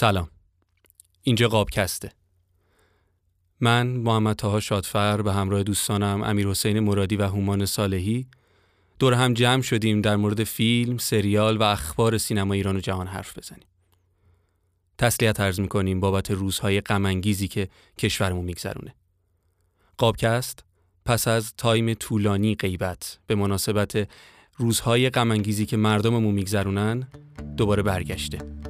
سلام اینجا قابکسته من محمد تاها شادفر به همراه دوستانم امیر حسین مرادی و هومان صالحی دور هم جمع شدیم در مورد فیلم، سریال و اخبار سینما ایران و جهان حرف بزنیم. تسلیت عرض می‌کنیم بابت روزهای غمانگیزی که کشورمون میگذرونه. قابکست پس از تایم طولانی غیبت به مناسبت روزهای غمانگیزی که مردممون میگذرونن دوباره برگشته.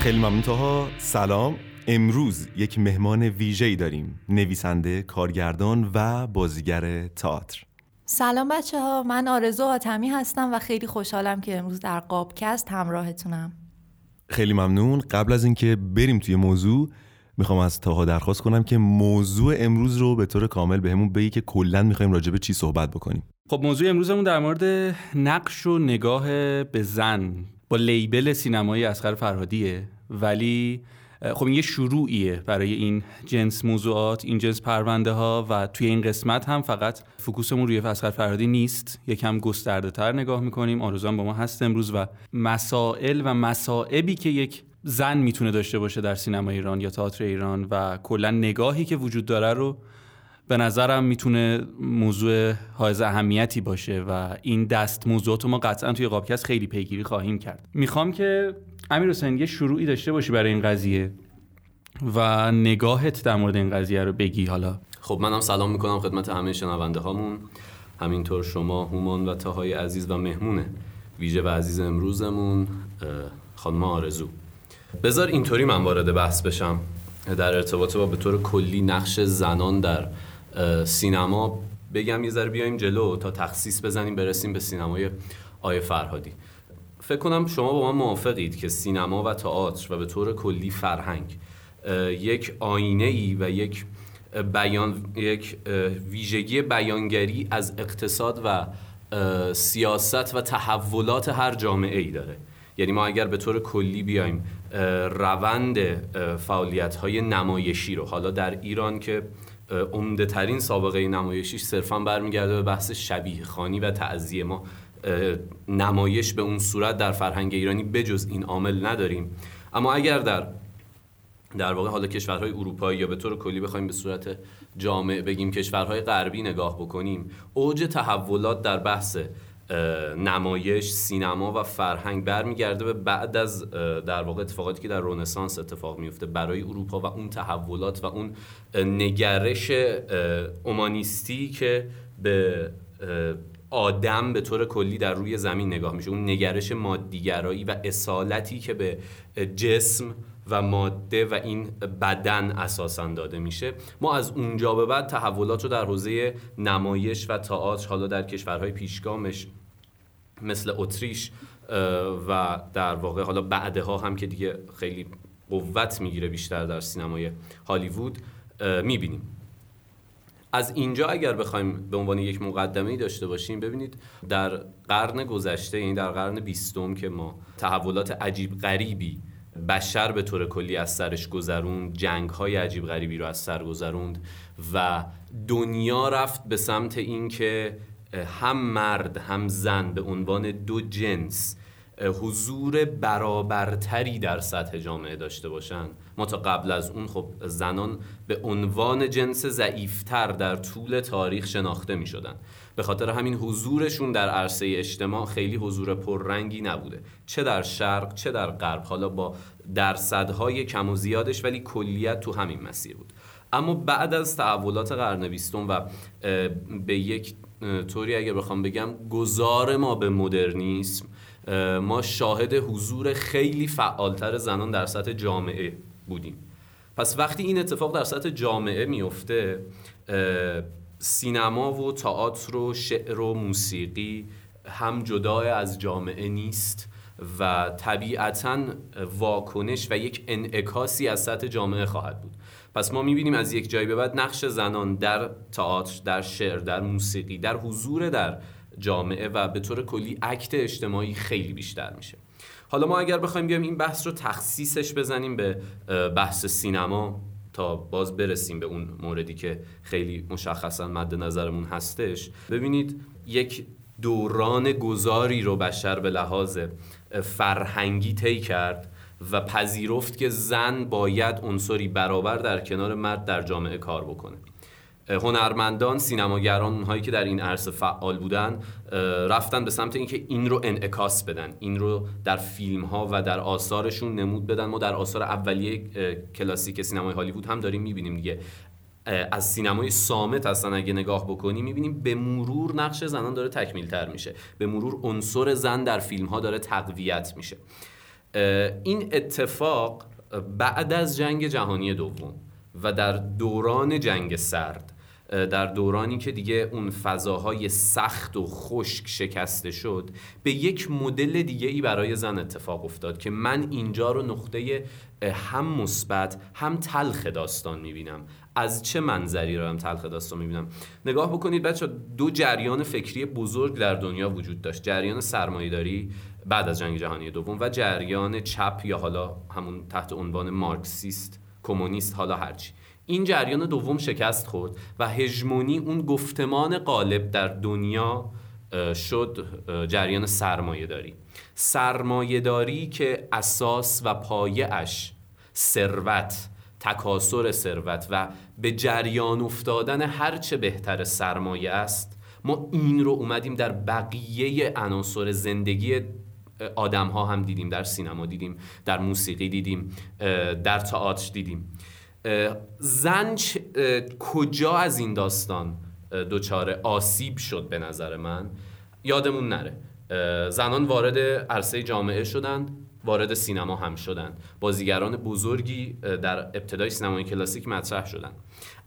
خیلی ممنون. تاها سلام. امروز یک مهمان ویژه‌ای داریم. نویسنده کارگردان و بازیگر تئاتر. سلام بچه ها من آرزو آتمی هستم و خیلی خوشحالم که امروز در قابکست همراهتونم. خیلی ممنون. قبل از اینکه بریم توی موضوع می‌خوام از تاها درخواست کنم که موضوع امروز رو به طور کامل بهمون به بگی که کلا می‌خوایم راجع به چی صحبت بکنیم. خب موضوع امروزمون در مورد نقش و نگاه به زن با لیبل سینمایی اسخر فرهادیه ولی خب این یه شروعیه برای این جنس موضوعات این جنس پرونده ها و توی این قسمت هم فقط فکوسمون روی اسخر فرهادی نیست. یکم گسترده تر نگاه می‌کنیم. آرزوان با ما هست امروز و مسائل و مسائبی که یک زن می‌تونه داشته باشه در سینما ایران یا تئاتر ایران و کلا نگاهی که وجود داره رو به نظرم می‌تونه موضوع حائز اهمیتی باشه و این دست موضوعات ما قطعا توی قابکست خیلی پیگیری خواهیم کرد. می‌خوام که امیر حسین یه شروعی داشته باشی برای این قضیه و نگاهت در مورد این قضیه رو بگی حالا. خب منم سلام می‌کنم خدمت همه شنونده هامون همینطور شما هومان و تاهای عزیز و مهمونه ویژه و عزیز امروزمون خانم آرزو. بذار اینطوری من وارد بحث بشم. در ارتباط با به طور کلی نقش زنان در سینما بگم یه ذره بیایم جلو تا تخصیص بزنیم برسیم به سینمای آیه فرهادی. فکر کنم شما با من موافقید که سینما و تئاتر و به طور کلی فرهنگ یک آینه ای و یک بیان یک ویژگی بیانگری از اقتصاد و سیاست و تحولات هر جامعه ای داره. یعنی ما اگر به طور کلی بیایم روند فعالیت های نمایشی رو حالا در ایران که عمده ترین سابقه نمایشیش صرفا برمیگرده به بحث شبیه خانی و تعذیه ما نمایش به اون صورت در فرهنگ ایرانی بجز این عامل نداریم. اما اگر در در واقع حالا کشورهای اروپایی یا به طور کلی بخوایم به صورت جامع بگیم کشورهای غربی نگاه بکنیم اوج تحولات در بحث نمایش سینما و فرهنگ برمیگرده به بعد از در واقع اتفاقاتی که در رونسانس اتفاق میفته برای اروپا و اون تحولات و اون نگرش اومانیستی که به آدم به طور کلی در روی زمین نگاه میشه. اون نگرش مادیگرایی و اصالتی که به جسم و ماده و این بدن اساسا داده میشه. ما از اونجا به بعد تحولات رو در حوزه نمایش و تئاتر حالا در کشورهای پیشگامش مثل اتریش و در واقع حالا بعدها هم که دیگه خیلی قوت می‌گیره بیشتر در سینمای هالیوود می‌بینیم. از اینجا اگر بخوایم به عنوان یک مقدمه داشته باشیم ببینید در قرن گذشته یعنی در قرن بیستم که ما تحولات عجیب غریبی بشر به طور کلی از سرش گذروند جنگ های عجیب غریبی رو از سر گذروند و دنیا رفت به سمت اینکه هم مرد هم زن به عنوان دو جنس حضور برابرتری در سطح جامعه داشته باشن ما تا قبل از اون خب زنان به عنوان جنس ضعیفتر در طول تاریخ شناخته می شدن. به خاطر همین حضورشون در عرصه اجتماع خیلی حضور پررنگی نبوده. چه در شرق چه در غرب حالا با درصدهای کم و زیادش ولی کلیت تو همین مسیر بود. اما بعد از تحولات قرن بیستم و به یک طوری اگر بخوام بگم گذار ما به مدرنیسم. ما شاهد حضور خیلی فعالتر زنان در سطح جامعه بودیم. پس وقتی این اتفاق در سطح جامعه میفته سینما و تئاتر و شعر و موسیقی هم جدا از جامعه نیست و طبیعتا واکنش و یک انعکاسی از سطح جامعه خواهد بود. پس ما می‌بینیم از یک جایی به بعد نقش زنان در تئاتر در شعر در موسیقی در حضور در جامعه و به طور کلی اکت اجتماعی خیلی بیشتر میشه. حالا ما اگر بخوایم بیایم این بحث رو تخصیصش بزنیم به بحث سینما تا باز برسیم به اون موردی که خیلی مشخصا مد نظرمون هستش. ببینید یک دوران گذاری رو بشر به لحاظ فرهنگی طی کرد و پذیرفت که زن باید عنصری برابر در کنار مرد در جامعه کار بکنه. هنرمندان سینماگران اونهایی که در این عرصه فعال بودن رفتن به سمت اینکه این رو انعکاس بدن این رو در فیلم ها و در آثارشون نمود بدن. ما در آثار اولیه کلاسیک سینمای هالیوود هم داریم می‌بینیم دیگه. از سینمای سامت هستن اگه نگاه بکنیم می‌بینیم به مرور نقش زنان داره تکمیل تر میشه. به مرور عنصر زن در فیلم ها داره تقویت میشه. این اتفاق بعد از جنگ جهانی دوم و در دوران جنگ سرد در دورانی که دیگه اون فضاهای سخت و خشک شکسته شد به یک مدل دیگه ای برای زن اتفاق افتاد که من اینجا رو نقطه هم مثبت هم تلخ داستان می‌بینم. از چه منظری رو هم تلخ داستان می‌بینم؟ نگاه بکنید بچه دو جریان فکری بزرگ در دنیا وجود داشت. جریان سرمایهداری بعد از جنگ جهانی دوم و جریان چپ یا حالا همون تحت عنوان مارکسیست کمونیست حالا هرچی. این جریان دوم شکست خورد و هژمونی اون گفتمان غالب در دنیا شد جریان سرمایه داری سرمایه داری که اساس و پایه اش ثروت تکاسر ثروت و به جریان افتادن هرچه بهتر سرمایه است ما این رو اومدیم در بقیه عناصر زندگی آدم ها هم دیدیم در سینما دیدیم در موسیقی دیدیم در تئاتر دیدیم. زن کجا از این داستان دچار آسیب شد به نظر من؟ یادمون نره. زنان وارد عرصه جامعه شدند وارد سینما هم شدند. بازیگران بزرگی در ابتدای سینمای کلاسیک مطرح شدند.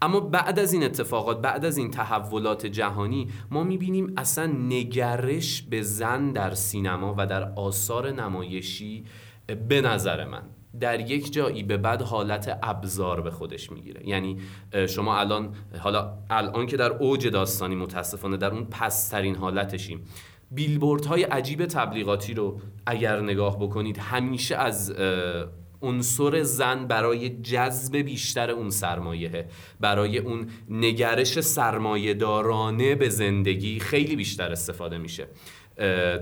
اما بعد از این اتفاقات بعد از این تحولات جهانی ما می‌بینیم اصلا نگرش به زن در سینما و در آثار نمایشی به نظر من. در یک جایی به بعد حالت ابزار به خودش می‌گیره. یعنی شما الان حالا الان که در اوج داستانی متاسفانه در اون پسترین حالتشیم بیلبورد های عجیب تبلیغاتی رو اگر نگاه بکنید همیشه از عنصر زن برای جذب بیشتر اون سرمایه برای اون نگرش سرمایه دارانه به زندگی خیلی بیشتر استفاده میشه.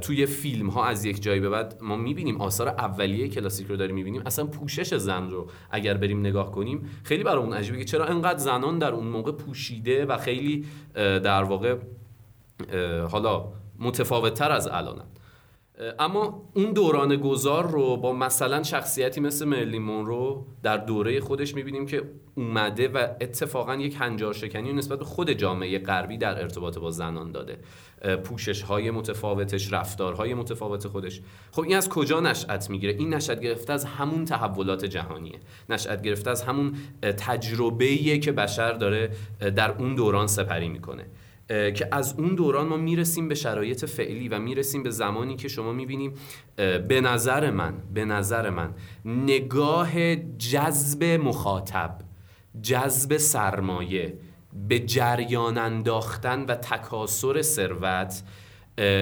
توی فیلم ها از یک جایی به بعد ما می‌بینیم آثار اولیه کلاسیک رو داریم می‌بینیم. اصلا پوشش زن رو اگر بریم نگاه کنیم خیلی برامون عجیبه که چرا انقدر زنان در اون موقع پوشیده و خیلی در واقع حالا متفاوت تر از الانن. اما اون دوران گذار رو با مثلا شخصیتی مثل مرلی مونرو در دوره خودش می‌بینیم که اومده و اتفاقا یک هنجار شکنی نسبت به خود جامعه غربی در ارتباط با زنان داده. پوشش های متفاوتش رفتارهای متفاوت خودش. خب این از کجا نشأت می‌گیره؟ این نشأت گرفته از همون تحولات جهانیه. نشأت گرفته از همون تجربه‌ایه که بشر داره در اون دوران سپری می‌کنه. که از اون دوران ما می‌رسیم به شرایط فعلی و می‌رسیم به زمانی که شما می‌بینیم به نظر من به نظر من نگاه جذب مخاطب جذب سرمایه به جریان انداختن و تکاسر ثروت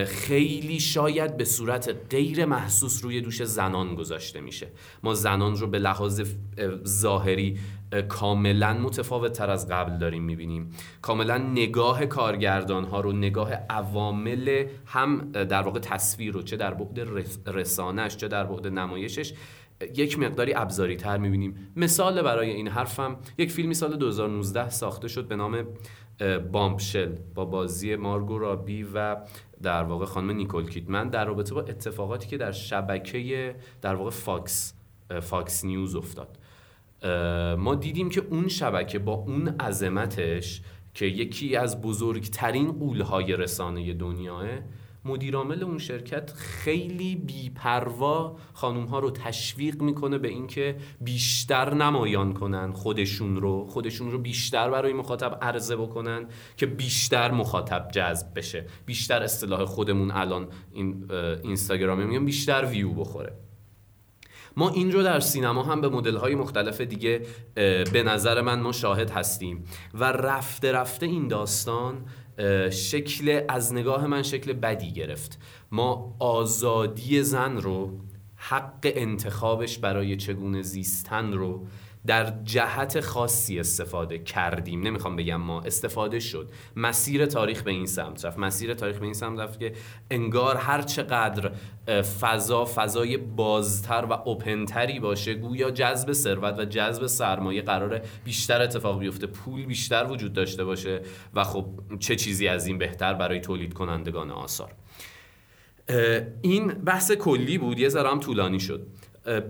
خیلی شاید به صورت غیر محسوس روی دوش زنان گذاشته میشه. ما زنان رو به لحاظ ظاهری کاملا متفاوت تر از قبل داریم می‌بینیم. کاملا نگاه کارگردان ها رو نگاه عوامل هم در واقع تصویر رو چه در بعد رسانش چه در بعد نمایشش یک مقداری ابزاری تر می‌بینیم. مثال برای این حرفم یک فیلمی سال 2019 ساخته شد به نام بامپشل با بازی مارگو رابی و در واقع خانم نیکول کیتمن در رابطه با اتفاقاتی که در شبکه در واقع فاکس فاکس نیوز افتاد. ما دیدیم که اون شبکه با اون عظمتش که یکی از بزرگترین غول‌های رسانه دنیاست مدیرعامل اون شرکت خیلی بیپروا خانوم ها رو تشویق می‌کنه به اینکه بیشتر نمایان کنن خودشون رو خودشون رو بیشتر برای مخاطب عرضه بکنن که بیشتر مخاطب جذب بشه. بیشتر اصطلاح خودمون الان این اینستاگرامی میگم بیشتر ویو بخوره. ما این رو در سینما هم به مدل های مختلف دیگه به نظر من ما شاهد هستیم. و رفته رفته این داستان شکل از نگاه من شکل بدی گرفت. ما آزادی زن رو حق انتخابش برای چگونه زیستن رو در جهت خاصی استفاده کردیم. نمی‌خوام بگم ما استفاده شد. مسیر تاریخ به این سمت رفت. مسیر تاریخ به این سمت رفت که انگار هر چقدر فضا فضای بازتر و اوپنتری باشه گویا جذب ثروت و جذب سرمایه قرار بیشتر اتفاق بیفته پول بیشتر وجود داشته باشه و خب چه چیزی از این بهتر برای تولید کنندگان آثار. این بحث کلی بود یه ذره هم طولانی شد.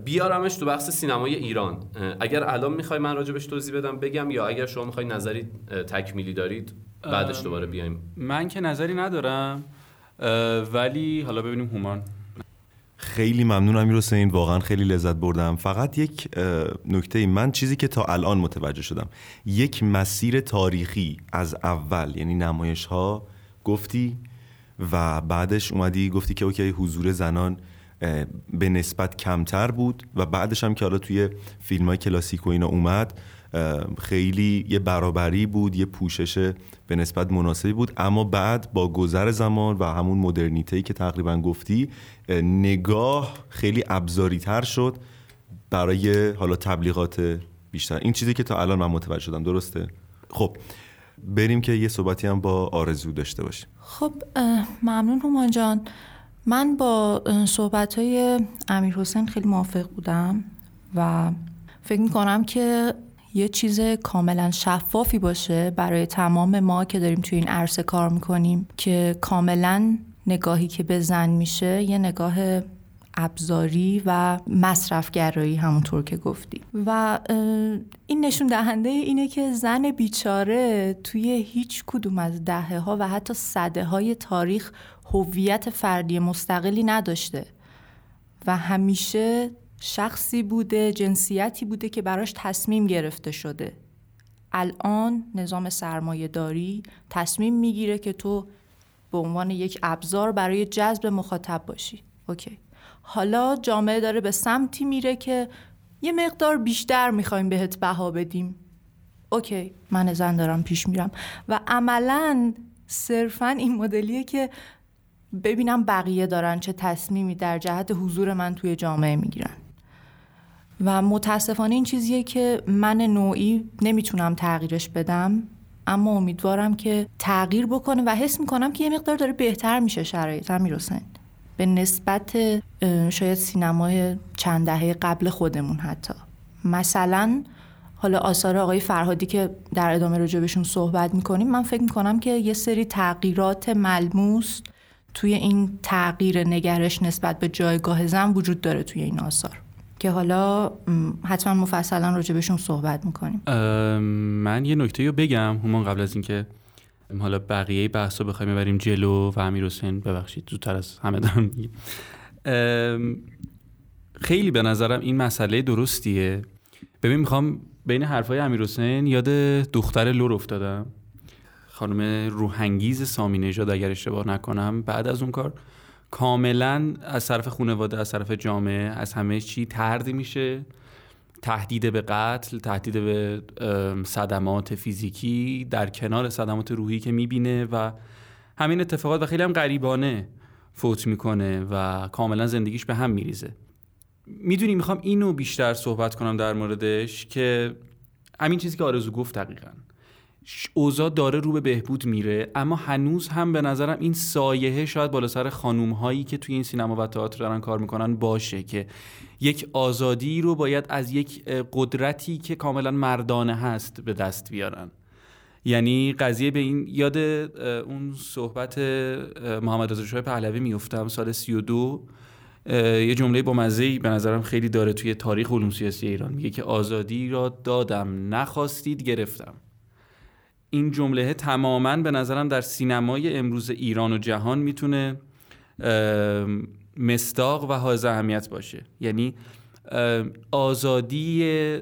بیارمش تو بحث سینمای ایران. اگر الان می‌خوای من راجبش توضیح بدم بگم یا اگر شما می‌خوای نظری تکمیلی دارید بعدش دوباره بیایم. من که نظری ندارم ولی حالا ببینیم هومان. خیلی ممنونم امیر حسین واقعا خیلی لذت بردم. فقط یک نکته ای. من چیزی که تا الان متوجه شدم یک مسیر تاریخی از اول یعنی نمایش ها گفتی و بعدش اومدی گفتی که اوکی حضور زنان به نسبت کمتر بود و بعدش هم که حالا توی فیلم های کلاسیک و اینا اومد خیلی یه برابری بود یه پوشش به نسبت مناسبی بود. اما بعد با گذر زمان و همون مدرنیته که تقریبا گفتی نگاه خیلی ابزاری تر شد برای حالا تبلیغات بیشتر. این چیزی که تا الان من متوجه شدم درسته؟ خب بریم که یه صحبتی هم با آرزو داشته باشیم. خب ممنون همان جان. من با صحبت های امیر حسین خیلی موافق بودم و فکر می‌کنم که یه چیز کاملا شفافی باشه برای تمام ما که داریم توی این عرصه کار می‌کنیم که کاملا نگاهی که به زن میشه یه نگاه ابزاری و مصرفگرایی همونطور که گفتی. و این نشون دهنده اینه که زن بیچاره توی هیچ کدوم از دهه ها و حتی صده های تاریخ هویت فردی مستقلی نداشته. و همیشه شخصی بوده جنسیتی بوده که براش تصمیم گرفته شده. الان نظام سرمایه داری تصمیم می‌گیره که تو به عنوان یک ابزار برای جذب مخاطب باشی. اوکی. حالا جامعه داره به سمتی میره که یه مقدار بیشتر می‌خوایم بهت بها بدیم. اوکی من زن دارم پیش میرم. و عملا صرفا این مدلیه که ببینم بقیه دارن چه تصمیمی در جهت حضور من توی جامعه می‌گیرن. و متاسفانه این چیزیه که من نوعی نمی‌تونم تغییرش بدم اما امیدوارم که تغییر بکنه و حس می‌کنم که یه مقدار داره بهتر میشه شرایط. امیر به نسبت شاید سینمای چند دهه قبل خودمون حتی. مثلا حالا آثار آقای فرهادی که در ادامه راجبشون صحبت می‌کنیم من فکر می‌کنم که یه سری تغییرات ملموس توی این تغییر نگرش نسبت به جایگاه زن وجود داره توی این آثار. که حالا حتما مفصلا راجبشون صحبت می‌کنیم. من یه نکته رو بگم همون قبل از اینکه حالا بقیه بحث رو بخوایم ببریم جلو و امیر حسین ببخشید زودتر از همه دارم خیلی به نظرم این مسئله درستیه. ببین می‌خوام بین حرفای امیر حسین یاد دختر لور افتادم. خانم روحنگیز سامی نژاد اگر اشتباه نکنم بعد از اون کار کاملا از طرف خانواده از طرف جامعه از همه چی تردی میشه. تهدید به قتل تهدید به صدمات فیزیکی در کنار صدمات روحی که می‌بینه و همین اتفاقات و خیلی هم غریبانه فوت می‌کنه و کاملا زندگیش به هم میریزه. می‌دونی می‌خوام اینو بیشتر صحبت کنم در موردش که همین چیزی که آرزو گفت دقیقا. اوضاع داره رو به بهبود میره اما هنوز هم به نظرم این سایه شاید بالا سر خانوم هایی که توی این سینما و تئاتر دارن کار می‌کنن باشه که یک آزادی رو باید از یک قدرتی که کاملا مردانه هست به دست بیارن. یعنی قضیه به این یاد اون صحبت محمد رضا شاه پهلوی میفتم سال 32 یه جمله با مزه به نظرم خیلی داره توی تاریخ علوم سیاسی ایران. میگه که آزادی را دادم نخواستید گرفتم. این جمله تماما به نظرم در سینمای امروز ایران و جهان می‌تونه مستاق و حائز اهمیت باشه. یعنی آزادی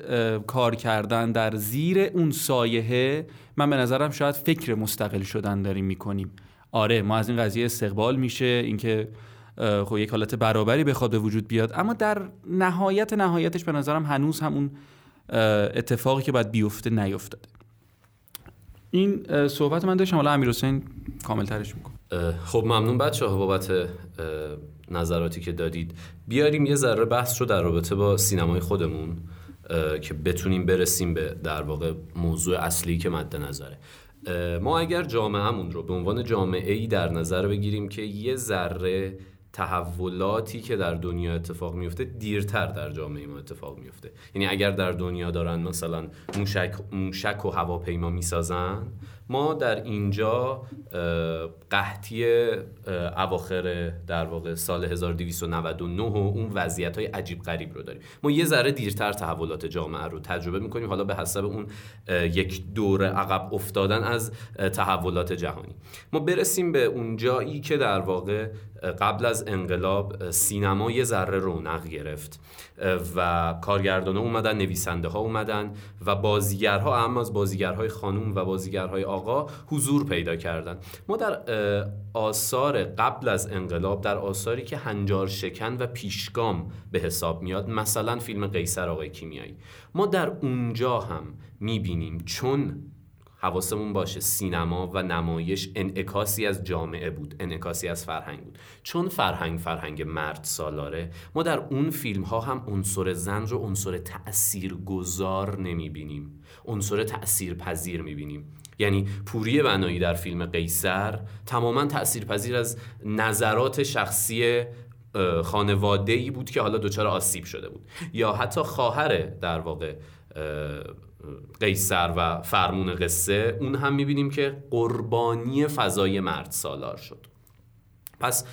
کار کردن در زیر اون سایه من به نظرم شاید فکر مستقل شدن داریم می‌کنیم. آره ما از این قضیه استقبال میشه اینکه خب یک حالت برابری بخواد به وجود بیاد. اما در نهایت نهایتش به نظرم هنوز هم اون اتفاقی که باید بیفته نیفتاده. این صحبت من داشتم حالا امیر حسین کامل ترش می‌کنم خب ممنون بچه ها بابت نظراتی که دادید. بیاریم یه ذره بحث رو در رابطه با سینمای خودمون که بتونیم برسیم به در واقع موضوع اصلی که مد نظره. ما اگر جامعهمون رو به عنوان جامعه ای در نظر بگیریم که یه ذره تحولاتی که در دنیا اتفاق میفته دیرتر در جامعه ما اتفاق میفته. یعنی اگر در دنیا دارن مثلا موشک, موشک و هواپیما می‌سازن ما در اینجا قحطی اواخر در واقع سال 1299 و اون وضعیت های عجیب غریب رو داریم. ما یه ذره دیرتر تحولات جامعه رو تجربه می‌کنیم حالا به حسب اون یک دور عقب افتادن از تحولات جهانی. ما برسیم به اون جایی که در واقع قبل از انقلاب سینما یه ذره رونق گرفت. و کارگردانها اومدن نویسنده ها اومدن و بازیگرها اما از بازیگرهای خانوم و بازیگرهای آقا حضور پیدا کردن. ما در آثار قبل از انقلاب در آثاری که هنجار شکن و پیشگام به حساب میاد مثلا فیلم قیصر آقای کیمیایی. ما در اونجا هم می‌بینیم چون حواسمون باشه. سینما و نمایش انعکاسی از جامعه بود. انعکاسی از فرهنگ بود. چون فرهنگ فرهنگ مرد سالاره ما در اون فیلم ها هم عنصر زن رو عنصر تأثیر گذار نمی بینیم عنصر می بینیم یعنی پوری بنایی در فیلم قیصر تماما تأثیر پذیر از نظرات شخصی خانواده ای بود که حالا دچار آسیب شده بود. یا حتی خواهر در واقع قیصر و فرمون قصه اون هم می‌بینیم که قربانی فضای مرد سالار شد. پس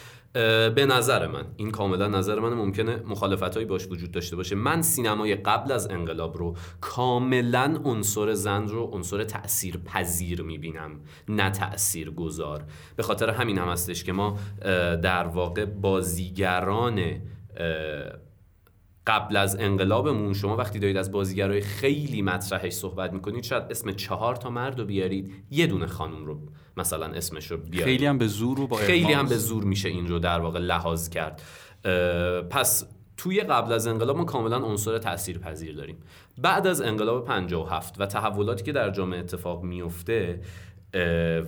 به نظر من این کاملا نظر من ممکنه مخالفت باش وجود داشته باشه. من سینمای قبل از انقلاب رو کاملا عنصر زن رو عنصر تأثیر پذیر می‌بینم نه تأثیر گذار به خاطر همین هم هستش که ما در واقع بازیگران قبل از انقلابمون شما وقتی دارید از بازیگرای خیلی مطرحش صحبت می‌کنید شاید اسم چهار تا مرد رو بیارید یه دونه خانم رو مثلا اسمش رو بیارید. خیلی هم به زور رو با خیلی هم به زور میشه این رو در واقع لحاظ کرد. پس توی قبل از انقلاب ما کاملا عنصر تأثیر پذیر داریم. بعد از انقلاب 57 و تحولاتی که در جامعه اتفاق میفته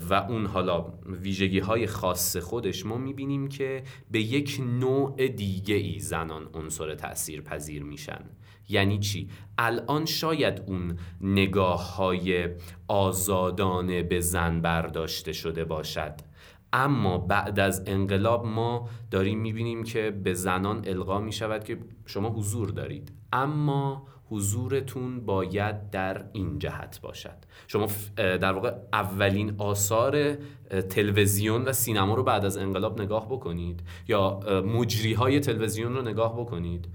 و اون حالا ویژگی های خاص خودش ما می‌بینیم که به یک نوع دیگه ای زنان عنصر تأثیر پذیر میشن. یعنی چی؟ الان شاید اون نگاه های آزادانه به زن برداشته شده باشد. اما بعد از انقلاب ما داریم می‌بینیم که به زنان القا می‌شود که شما حضور دارید. اما حضورتون باید در این جهت باشد. شما در واقع اولین آثار تلویزیون و سینما رو بعد از انقلاب نگاه بکنید یا مجری های تلویزیون رو نگاه بکنید.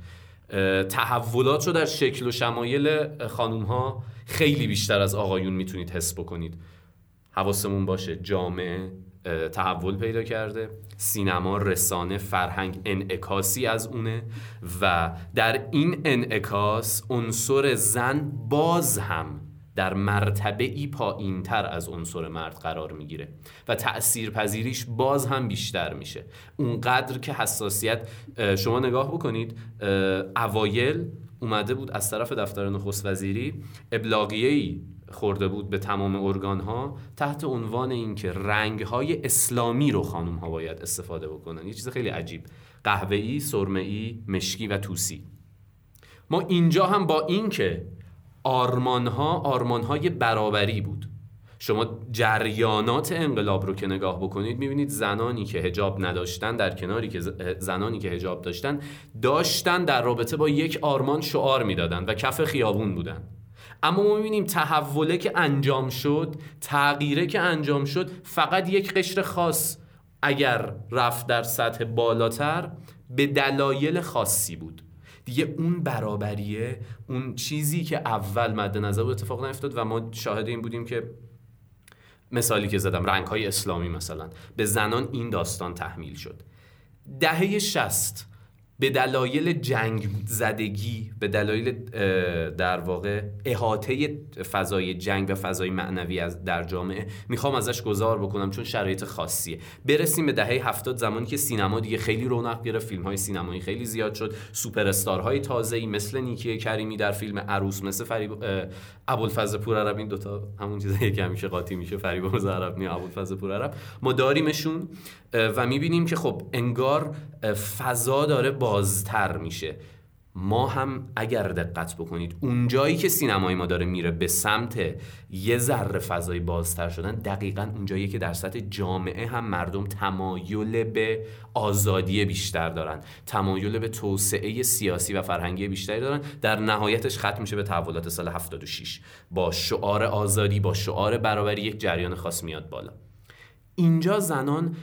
تحولات رو در شکل و شمایل خانوم ها خیلی بیشتر از آقایون می‌تونید حس بکنید. حواسمون باشه. جامعه تحول پیدا کرده. سینما رسانه فرهنگ انعکاسی از اونه و در این انعکاس عنصر زن باز هم در مرتبه ای پایین تر از عنصر مرد قرار می‌گیره و تأثیر پذیریش باز هم بیشتر میشه. اونقدر که حساسیت شما نگاه بکنید اوایل اومده بود از طرف دفتر نخست وزیری ابلاغیه ای خورده بود به تمام ارگان ها تحت عنوان اینکه رنگ های اسلامی رو خانم ها باید استفاده بکنن. یه چیز خیلی عجیب. قهوه‌ای، سرمه‌ای، مشکی و توسی. ما اینجا هم با اینکه آرمان ها آرمان های برابری بود. شما جریانات انقلاب رو که نگاه بکنید می‌بینید زنانی که هجاب نداشتن در کناری که زنانی که هجاب داشتن داشتن در رابطه با یک آرمان شعار می‌دادن و کف خیابون بودن. اما ما می‌بینیم تحوله که انجام شد تغییره که انجام شد فقط یک قشر خاص اگر رفت در سطح بالاتر به دلایل خاصی بود. دیگه اون برابریه اون چیزی که اول مد نظر اتفاق نیفتاد و ما شاهد این بودیم که مثالی که زدم رنگ های اسلامی مثلا به زنان این داستان تحمیل شد. دهه شست به دلایل جنگ زدگی به دلایل در واقع احاطه فضای جنگ و فضای معنوی از در جامعه می‌خوام ازش گذار بکنم چون شرایط خاصیه. برسیم به دهه هفتاد زمانی که سینما دیگه خیلی رونق گرفت فیلم های سینمایی خیلی زیاد شد سوپر استارهای تازه‌ای مثل نیکی کریمی در فیلم عروس مثل فریب ابوالفضل پورعرب این دوتا همون چیزایی که همیشه قاطی میشه فریب زهرابنی ابوالفضل پورعرب ما داریمشون و می‌بینیم که خب انگار فضا داره بازتر میشه. ما هم اگر دقت بکنید اونجایی که سینمای ما داره میره به سمت یه ذره فضای بازتر شدن دقیقا اونجایی که در سطح جامعه هم مردم تمایل به آزادی بیشتر دارن تمایل به توسعه سیاسی و فرهنگی بیشتری دارن. در نهایتش ختم میشه به تحولات سال 76 با شعار آزادی با شعار برابری یک جریان خاص میاد بالا. اینجا زنان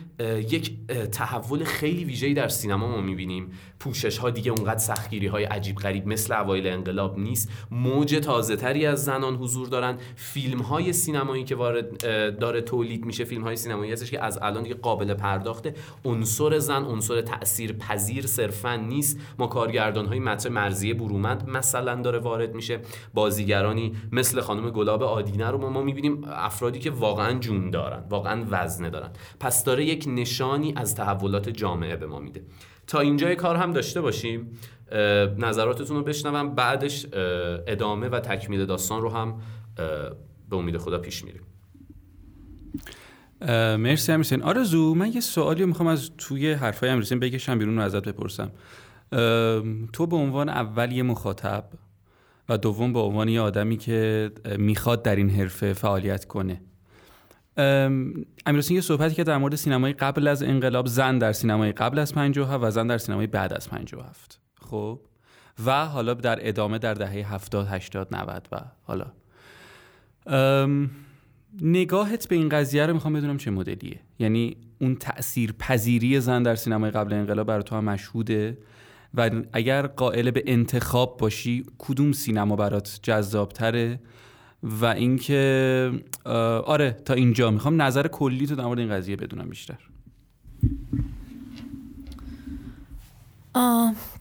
یک تحول خیلی ویژه‌ای در سینما ما می‌بینیم. پوشش ها دیگه اونقدر سختگیری های عجیب غریب مثل اوایل انقلاب نیست. موج تازه تری از زنان حضور دارن. فیلم های سینمایی که وارد داره تولید میشه فیلم های سینمایی هستش که از الان دیگه قابل پرداخته. عنصر زن عنصر تأثیر پذیر صرفا نیست. ما کارگردان های متن مرزیه برومند مثلا داره وارد میشه. بازیگرانی مثل خانم گلاب آدینه رو ما, ما می‌بینیم افرادی که واقعا جون دارن واقعا وزنه دارن. پس داره یک نشانی از تحولات جامعه به ما میده. تا اینجای کار هم داشته باشیم نظراتتون رو بشنوم بعدش ادامه و تکمیل داستان رو هم به امید خدا پیش میریم. مرسی امیرسین آرزو من یه سوالی می‌خوام از توی حرفای امیرسین بکشم بیرون رو ازت بپرسم. تو به عنوان اول یه مخاطب و دوم به عنوان یه آدمی که می‌خواد در این حرفه فعالیت کنه امیرحسین یه صحبتی که در مورد سینمای قبل از انقلاب زن در سینمای قبل از 57 و زن در سینمای بعد از 57 خب؟ و حالا در ادامه در دهه 70 80 90 و حالا. نگاهت به این قضیه رو می‌خوام بدونم چه مدلیه. یعنی اون تأثیر پذیری زن در سینمای قبل انقلاب برای تو هم مشهوده و اگر قائل به انتخاب باشی کدوم سینما برات جذابتره؟ و اینکه آره تا اینجا می‌خوام. نظر کلی تو در مورد این قضیه بدونم بیشتر.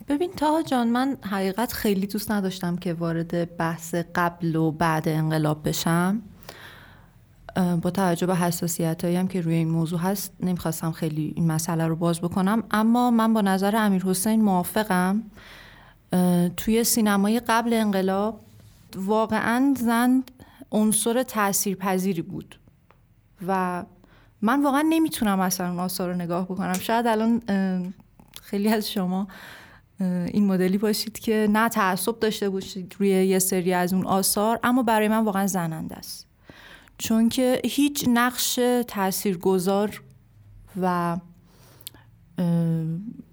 ببین تا جان من حقیقت خیلی دوست نداشتم که وارد بحث قبل و بعد انقلاب بشم. با توجه به حساسیت هم که روی این موضوع هست نمی‌خواستم خیلی این مسئله رو باز بکنم. اما من با نظر امیر حسین موافقم. توی سینمای قبل انقلاب واقعا زن عنصر تاثیرپذیری بود. و من واقعا نمی‌تونم اصلا اون آثار رو نگاه بکنم. شاید الان خیلی از شما این مدلی باشید که نه تعصب داشته باشید روی یه سری از اون آثار اما برای من واقعا زننده است. چون که هیچ نقش تاثیرگذار و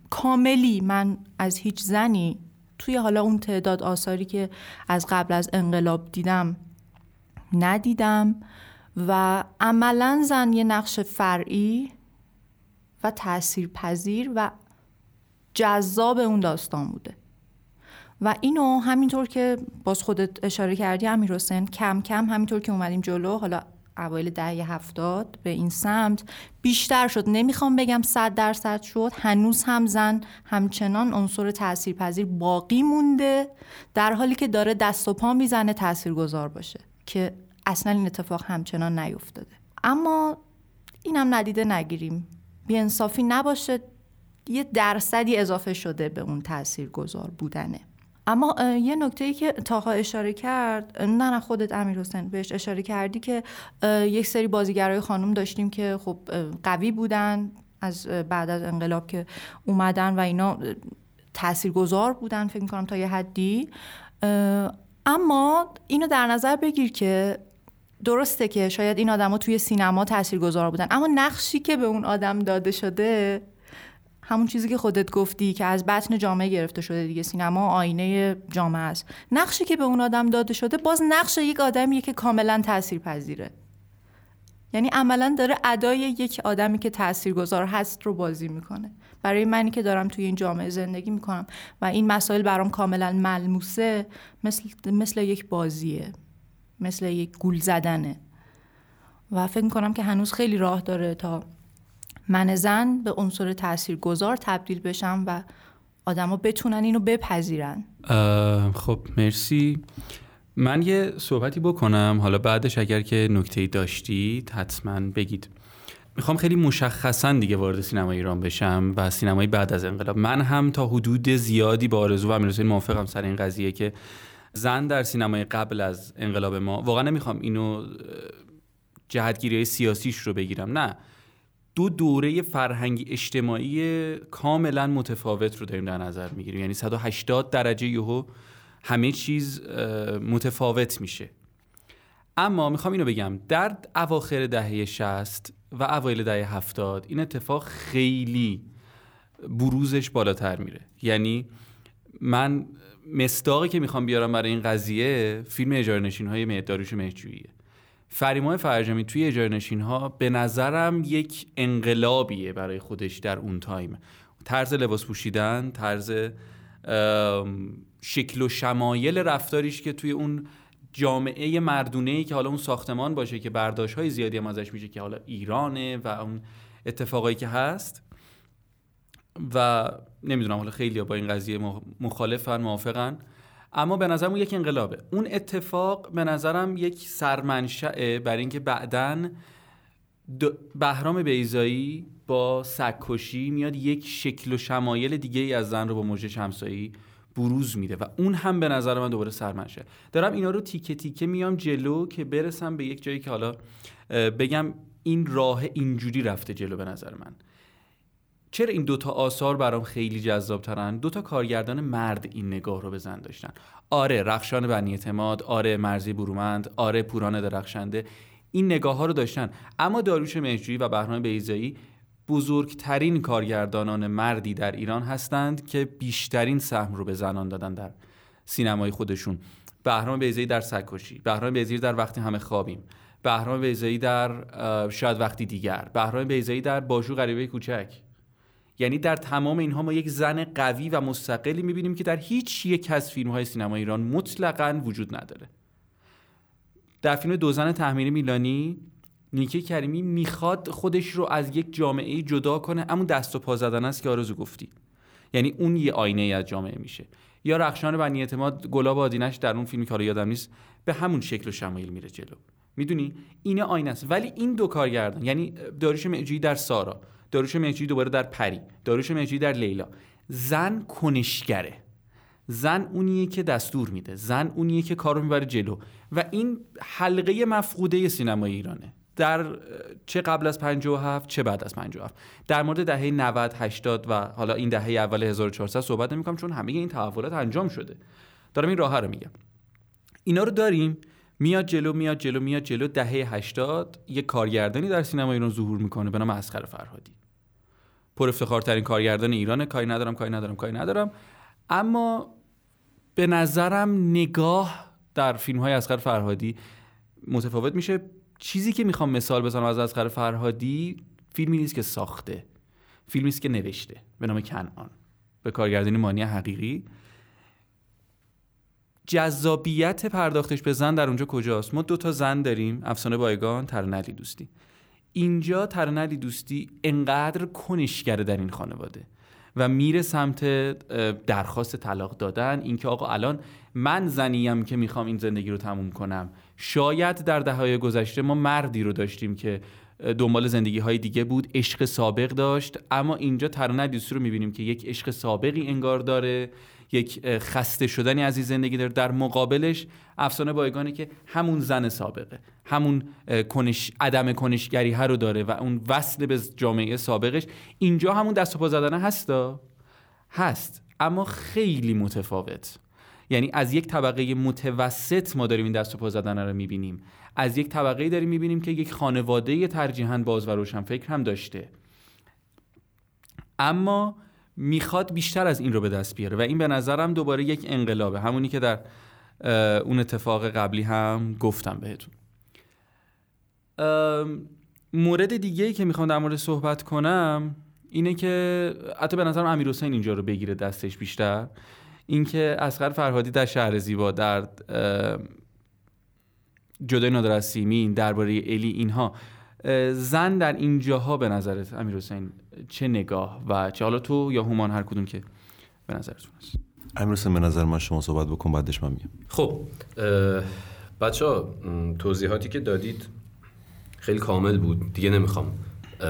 کاملی من از هیچ زنی توی حالا اون تعداد آثاری که از قبل از انقلاب دیدم ندیدم و عملا زن یه نقش فرعی و تاثیرپذیر و جذاب اون داستان بوده. و اینو همینطور که باز خودت اشاره کردی امیر حسین کم کم همینطور که اومدیم جلو حالا اوایل دهه هفتاد به این سمت بیشتر شد. نمی‌خوام بگم صد درصد شد. هنوز هم زن همچنان عنصر تاثیرپذیر باقی مونده در حالی که داره دست و پا می‌زنه تاثیرگذار باشه که اصلا این اتفاق همچنان نیفتاده. اما اینم ندیده نگیریم. بیانصافی نباشه. یه درصدی اضافه شده به اون تاثیرگذار بودنه. اما یه نکته ای که تاها اشاره کرد نه نه خودت امیر حسین بهش اشاره کردی که یک سری بازیگرای خانم داشتیم که خب قوی بودن از بعد از انقلاب که اومدن و اینا تاثیرگذار بودن فکر می‌کنم تا یه حدی. اما اینو در نظر بگیر که درسته که شاید این آدما توی سینما تاثیرگذار بودن اما نقشی که به اون آدم داده شده همون چیزی که خودت گفتی که از بطن جامعه گرفته شده دیگه سینما آینه جامعه است. نقشی که به اون آدم داده شده باز نقش یک آدمیه که کاملا تاثیر پذیره یعنی عملا داره ادای یک آدمی که تاثیرگذار هست رو بازی می‌کنه. برای منی که دارم توی این جامعه زندگی می‌کنم و این مسائل برام کاملا ملموسه مثل, مثل یک بازیه. مثل یک گول زدنه. و فکر می‌کنم که هنوز خیلی راه داره تا من زن به عنصر تاثیرگذار تبدیل بشم و آدما بتونن اینو بپذیرن. خب مرسی. من یه صحبتی بکنم. حالا بعدش اگر که نکته داشتید حتما بگید. می‌خوام خیلی مشخصا دیگه وارد سینما ایران بشم و سینمای بعد از انقلاب. من هم تا حدود زیادی با آرزو و امیرحسین موافقم سر این قضیه که زن در سینمای قبل از انقلاب ما واقعا نمی‌خوام اینو جهتگیری سیاسیش رو بگیرم نه. دو دوره فرهنگی اجتماعی کاملا متفاوت رو داریم در نظر می‌گیریم. یعنی 180 درجه یهو همه چیز متفاوت میشه. اما می‌خوام اینو بگم در اواخر دهه 60 و اوایل دهه 70 این اتفاق خیلی بروزش بالاتر میره. یعنی من مستاقی که می‌خوام بیارم برای این قضیه فیلم اجاره نشین های مهداروش مهجوییه فریمای فرجامی توی اجاره نشین ها به نظرم یک انقلابیه برای خودش در اون تایم. طرز لباس پوشیدن طرز شکل و شمایل رفتاریش که توی اون جامعه مردونه ای که حالا اون ساختمان باشه که برداشت های زیادی هم ازش میشه که حالا ایرانه و اون اتفاقایی که هست. و نمی‌دونم حالا خیلی با این قضیه مخالفن موافقن. اما به نظرم یک انقلابه. اون اتفاق به نظرم یک سرمنشأه برای اینکه بعدا بهرام بیزایی با سگکشی میاد یک شکل و شمایل دیگه ای از زن رو با موجه شمسایی بروز میده و اون هم به نظر من دوباره سرمنشه. دارم اینا رو تیکه تیکه میام جلو که برسم به یک جایی که حالا بگم این راه اینجوری رفته جلو به نظر من. چرا این دوتا آثار برام خیلی جذاب ترن دوتا کارگردان مرد این نگاه رو به زن داشتن. آره رخشان بنی اعتماد آره مرزی برومند آره پوران درخشنده این نگاه ها رو داشتن. اما داروش مهجویی و بهرام بیزایی بزرگترین کارگردانان مردی در ایران هستند که بیشترین سهم رو به زنان دادن در سینمای خودشون. بهرام بیزایی در سگکشی بهرام بیزایی در وقتی همه خوابیم. بهرام بیزایی در شاید وقتی دیگر. بهرام بیزایی در باشو غریبه کوچک. یعنی در تمام اینها ما یک زن قوی و مستقلی می‌بینیم که در هیچ یک از فیلم های سینما ایران مطلقا وجود نداره. در فیلم دو زن تحمیلی میلانی نیکی کریمی می‌خواد خودش رو از یک جامعه جدا کنه اما دست و پا زدن است که آرزو گفتی. یعنی اون یه آینه ای از جامعه میشه. یا رخشان بنی اعتماد گلاب آدینش در اون فیلمی که یادم نیست به همون شکل و شمایل میره جلو. می‌دونی؟ اینه آینه است. ولی این دو کارگردان یعنی داروش معجوی در سارا. داروش مهجوی دوباره در پری داروش مهجوی در لیلا. زن کنشگره. زن اونیه که دستور میده. زن اونیه که کارو می‌بره جلو. و این حلقه مفقوده سینمای ایرانه. در چه قبل از 57 چه بعد از 57 در مورد دهه 90 80 و حالا این دهه اول 1400 صحبت نمی‌کنم چون همه این تحولات انجام شده. دارم این راه رو میگم. اینا رو داریم. میاد جلو میاد جلو میاد جلو. دهه 80 یه کارگردانی در سینما ایران ظهور می‌کنه به نام اسخر فرهادی. پر افتخارترین کارگردان ایران کاری ندارم کاری ندارم کاری ندارم. اما به نظرم نگاه در فیلم های اسخر فرهادی متفاوت میشه. چیزی که می‌خوام مثال بزنم از اسخر فرهادی فیلمی نیست که ساخته. فیلمی است که نوشته. به نام کنعان. به کارگردانی مانی حقیقی. جذابیت پرداختش به زن در اونجا کجاست؟ ما دو تا زن داریم افسانه بایگان ترنلی دوستی. اینجا ترنلی دوستی انقدر کنشگره در این خانواده و میره سمت درخواست طلاق دادن اینکه آقا الان من زنیم که می‌خوام این زندگی رو تموم کنم. شاید در دههای گذشته ما مردی رو داشتیم که دنبال زندگی های دیگه بود عشق سابق داشت اما اینجا ترانه دوستی رو می‌بینیم که یک عشق سابقی انگار داره. یک خسته شدنی از این زندگی داره. در مقابلش افسانه بایگانه که همون زن سابقه همون کنش عدم کنشگری ها رو داره و اون وصل به جامعه سابقش. اینجا همون دست و پا زدنه هستا هست. اما خیلی متفاوت. یعنی از یک طبقه متوسط ما داریم این دست و پا زدن رو می‌بینیم. از یک طبقه داریم می‌بینیم که یک خانواده ترجیحاً باز و روشن فکر هم داشته. اما می‌خواد بیشتر از این رو به دست بیاره. و این به نظرم دوباره یک انقلابه. همونی که در اون اتفاق قبلی هم گفتم بهتون. مورد دیگه ای که می‌خوام در مورد صحبت کنم اینه که حتی به نظرم امیر حسین اینجا رو بگیره دستش بیشتر. اینکه اسقر فرهادی در شهر زیبا در جدای نادر از سیمین درباره الی اینها زن در این جاها به نظرت امیر حسین چه نگاه و چه حالا تو یا هومان هر کدوم که به نظرتون هست. امیر به نظر من شما صحبت بکن بعدش من میگم. خب بچه ها توضیحاتی که دادید خیلی کامل بود. دیگه نمی‌خوام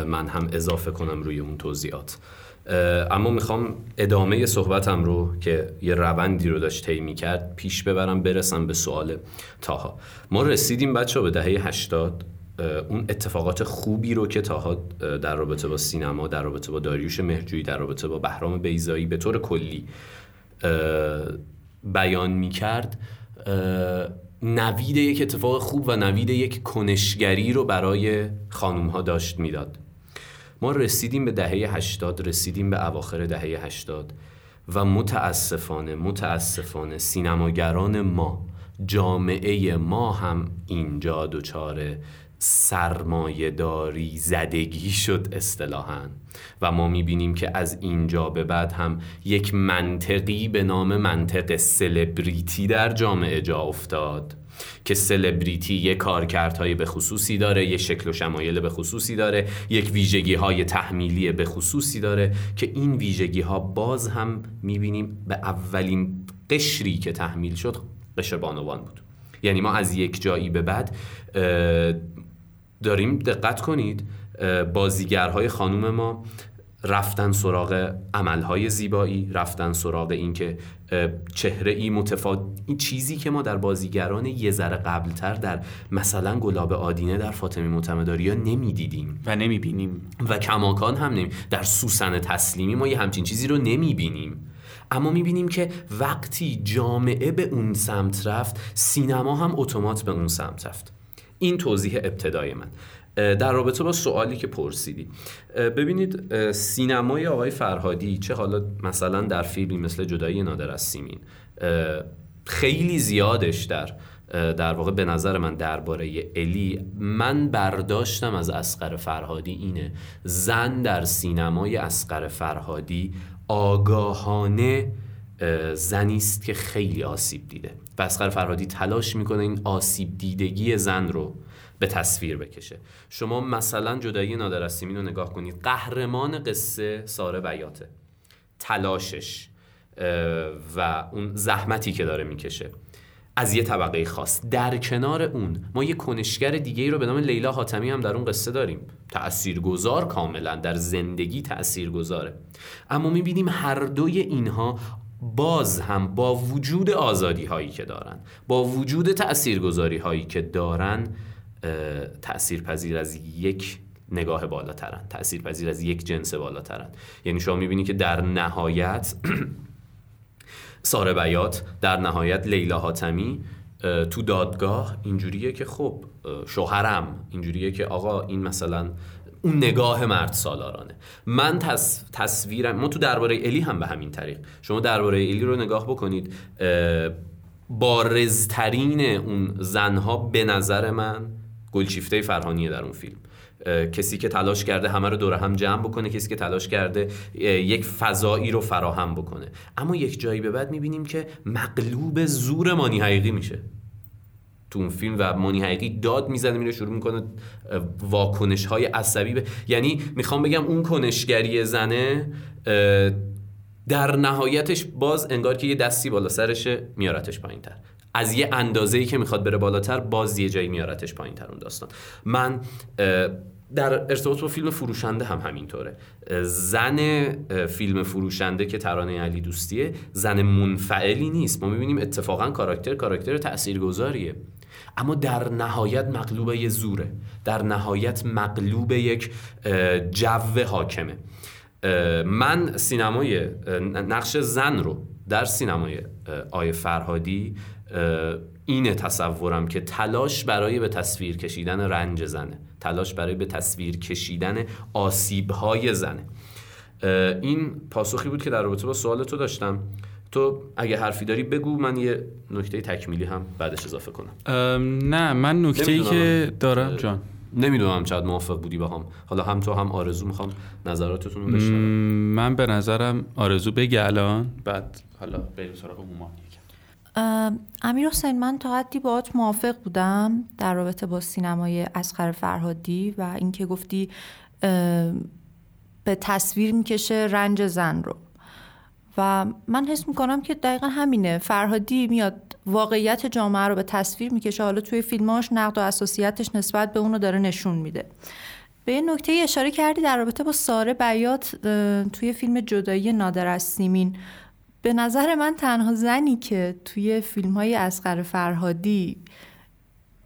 من هم اضافه کنم روی اون توضیحات. اما می‌خوام ادامه صحبتم رو که یه روندی رو داشت طی کرد پیش ببرم برسم به سوال تاها. ما رسیدیم بچه به دهه 80 اون اتفاقات خوبی رو که تاها در رابطه با سینما در رابطه با داریوش مهرجویی در رابطه با بهرام بیزایی به طور کلی بیان می‌کرد نوید یک اتفاق خوب و نوید یک کنشگری رو برای خانوم ها داشت می‌داد. ما رسیدیم به دهه 80 رسیدیم به اواخر دهه 80 و متاسفانه متاسفانه سینماگران ما جامعه ما هم اینجا دچار سرمایه داری زدگی شد اصطلاحا. و ما می‌بینیم که از اینجا به بعد هم یک منطقی به نام منطق سلبریتی در جامعه جا افتاد. که سلبریتی یک کارکردهای به خصوصی داره یک شکل و شمایل به خصوصی داره یک ویژگی های تحمیلی به خصوصی داره که این ویژگی ها باز هم می‌بینیم به اولین قشری که تحمیل شد قشر بانوان بود. یعنی ما از یک جایی به بعد داریم دقت کنید بازیگرهای خانوم ما رفتن سراغ عملهای زیبایی رفتن سراغ اینکه چهره ای متفاوت این چیزی که ما در بازیگران یه ذره قبلتر در مثلا گلاب آدینه در فاطمی معتمداریا نمی‌دیدیم. و نمی‌بینیم. و کماکان هم نمی در سوسن تسلیمی ما یه همچین چیزی رو نمی‌بینیم. اما می‌بینیم که وقتی جامعه به اون سمت رفت سینما هم اتومات به اون سمت رفت. این توضیح ابتدای من. در رابطه با سوالی که پرسیدی. ببینید سینمای آقای فرهادی چه حالا مثلا در فیلمی مثل جدایی نادر از سیمین خیلی زیادش در در واقع به نظر من درباره الی من برداشتم از اسقر فرهادی اینه زن در سینمای اسقر فرهادی آگاهانه زنی است که خیلی آسیب دیده. و اسقر فرهادی تلاش می‌کنه این آسیب دیدگی زن رو به تصویر بکشه. شما مثلا جدایی نادر رو نگاه کنید. قهرمان قصه ساره بیاته تلاشش و اون زحمتی که داره می‌کشه از یه طبقه خاص. در کنار اون ما یه کنشگر دیگه ای رو به نام لیلا حاتمی هم در اون قصه داریم. تأثیرگذار کاملا در زندگی تأثیرگذاره. اما می‌بینیم هر دوی اینها باز هم با وجود آزادی هایی که دارن با وجود تأثیرگذاری هایی که دارن تأثیر پذیر از یک نگاه بالاترن تأثیر پذیر از یک جنس بالاترن. یعنی شما می‌بینی که در نهایت ساره بیات در نهایت لیلا حاتمی تو دادگاه اینجوریه که خب شوهرم اینجوریه که آقا این مثلا اون نگاه مرد سالارانه. من تصویرم ما تو درباره الی هم به همین طریق. شما درباره الی رو نگاه بکنید. بارزترین اون زنها به نظر من گلچیفته فرهانیه در اون فیلم. کسی که تلاش کرده همه رو دور هم جمع بکنه کسی که تلاش کرده یک فضایی رو فراهم بکنه. اما یک جایی به بعد می‌بینیم که مغلوب زور مانی حقیقی میشه. تو اون فیلم و مانی حقیقی داد می‌زنه میره شروع می‌کنه واکنش های عصبی به... یعنی می‌خوام بگم اون کنشگری زنه در نهایتش باز انگار که یه دستی بالا سرشه میارتش پایین تر از یه اندازه‌ای که می‌خواد بره بالاتر باز یه جایی میارتش پایین تر اون داستان. من در ارتباط با فیلم فروشنده هم همینطوره. زن فیلم فروشنده که ترانه علی دوستیه زن منفعلی نیست. ما می‌بینیم اتفاقا کاراکتر کاراکتر تاثیرگذاریه اما در نهایت مغلوب یه زوره. در نهایت مغلوب یک جو حاکمه. من سینمای نقش زن رو در سینمای آی فرهادی اینه تصورم که تلاش برای به تصویر کشیدن رنج زنه. تلاش برای به تصویر کشیدن آسیبهای زنه. این پاسخی بود که در رابطه با سوال تو داشتم. تو اگه حرفی داری بگو من یه نکته تکمیلی هم بعدش اضافه کنم. نه من نکته ای که دارم جان. نمی‌دونم چقدر موافق بودی با هم. حالا هم تو هم آرزو می‌خوام نظراتتون رو بشنوم. من به نظرم آرزو بگه الان. بعد حالا بریم سراغ امیر حسین من تا حدی باهات موافق بودم در رابطه با سینمای اسخر فرهادی و اینکه گفتی به تصویر می‌کشه رنج زن رو. و من حس می‌کنم که دقیقا همینه. فرهادی میاد واقعیت جامعه رو به تصویر می‌کشه. حالا توی فیلماش نقد و اساسیتش نسبت به اونو داره نشون میده. به این نکته اشاره کردی در رابطه با ساره بیات توی فیلم جدایی نادر از سیمین. به نظر من تنها زنی که توی فیلم های اسقر فرهادی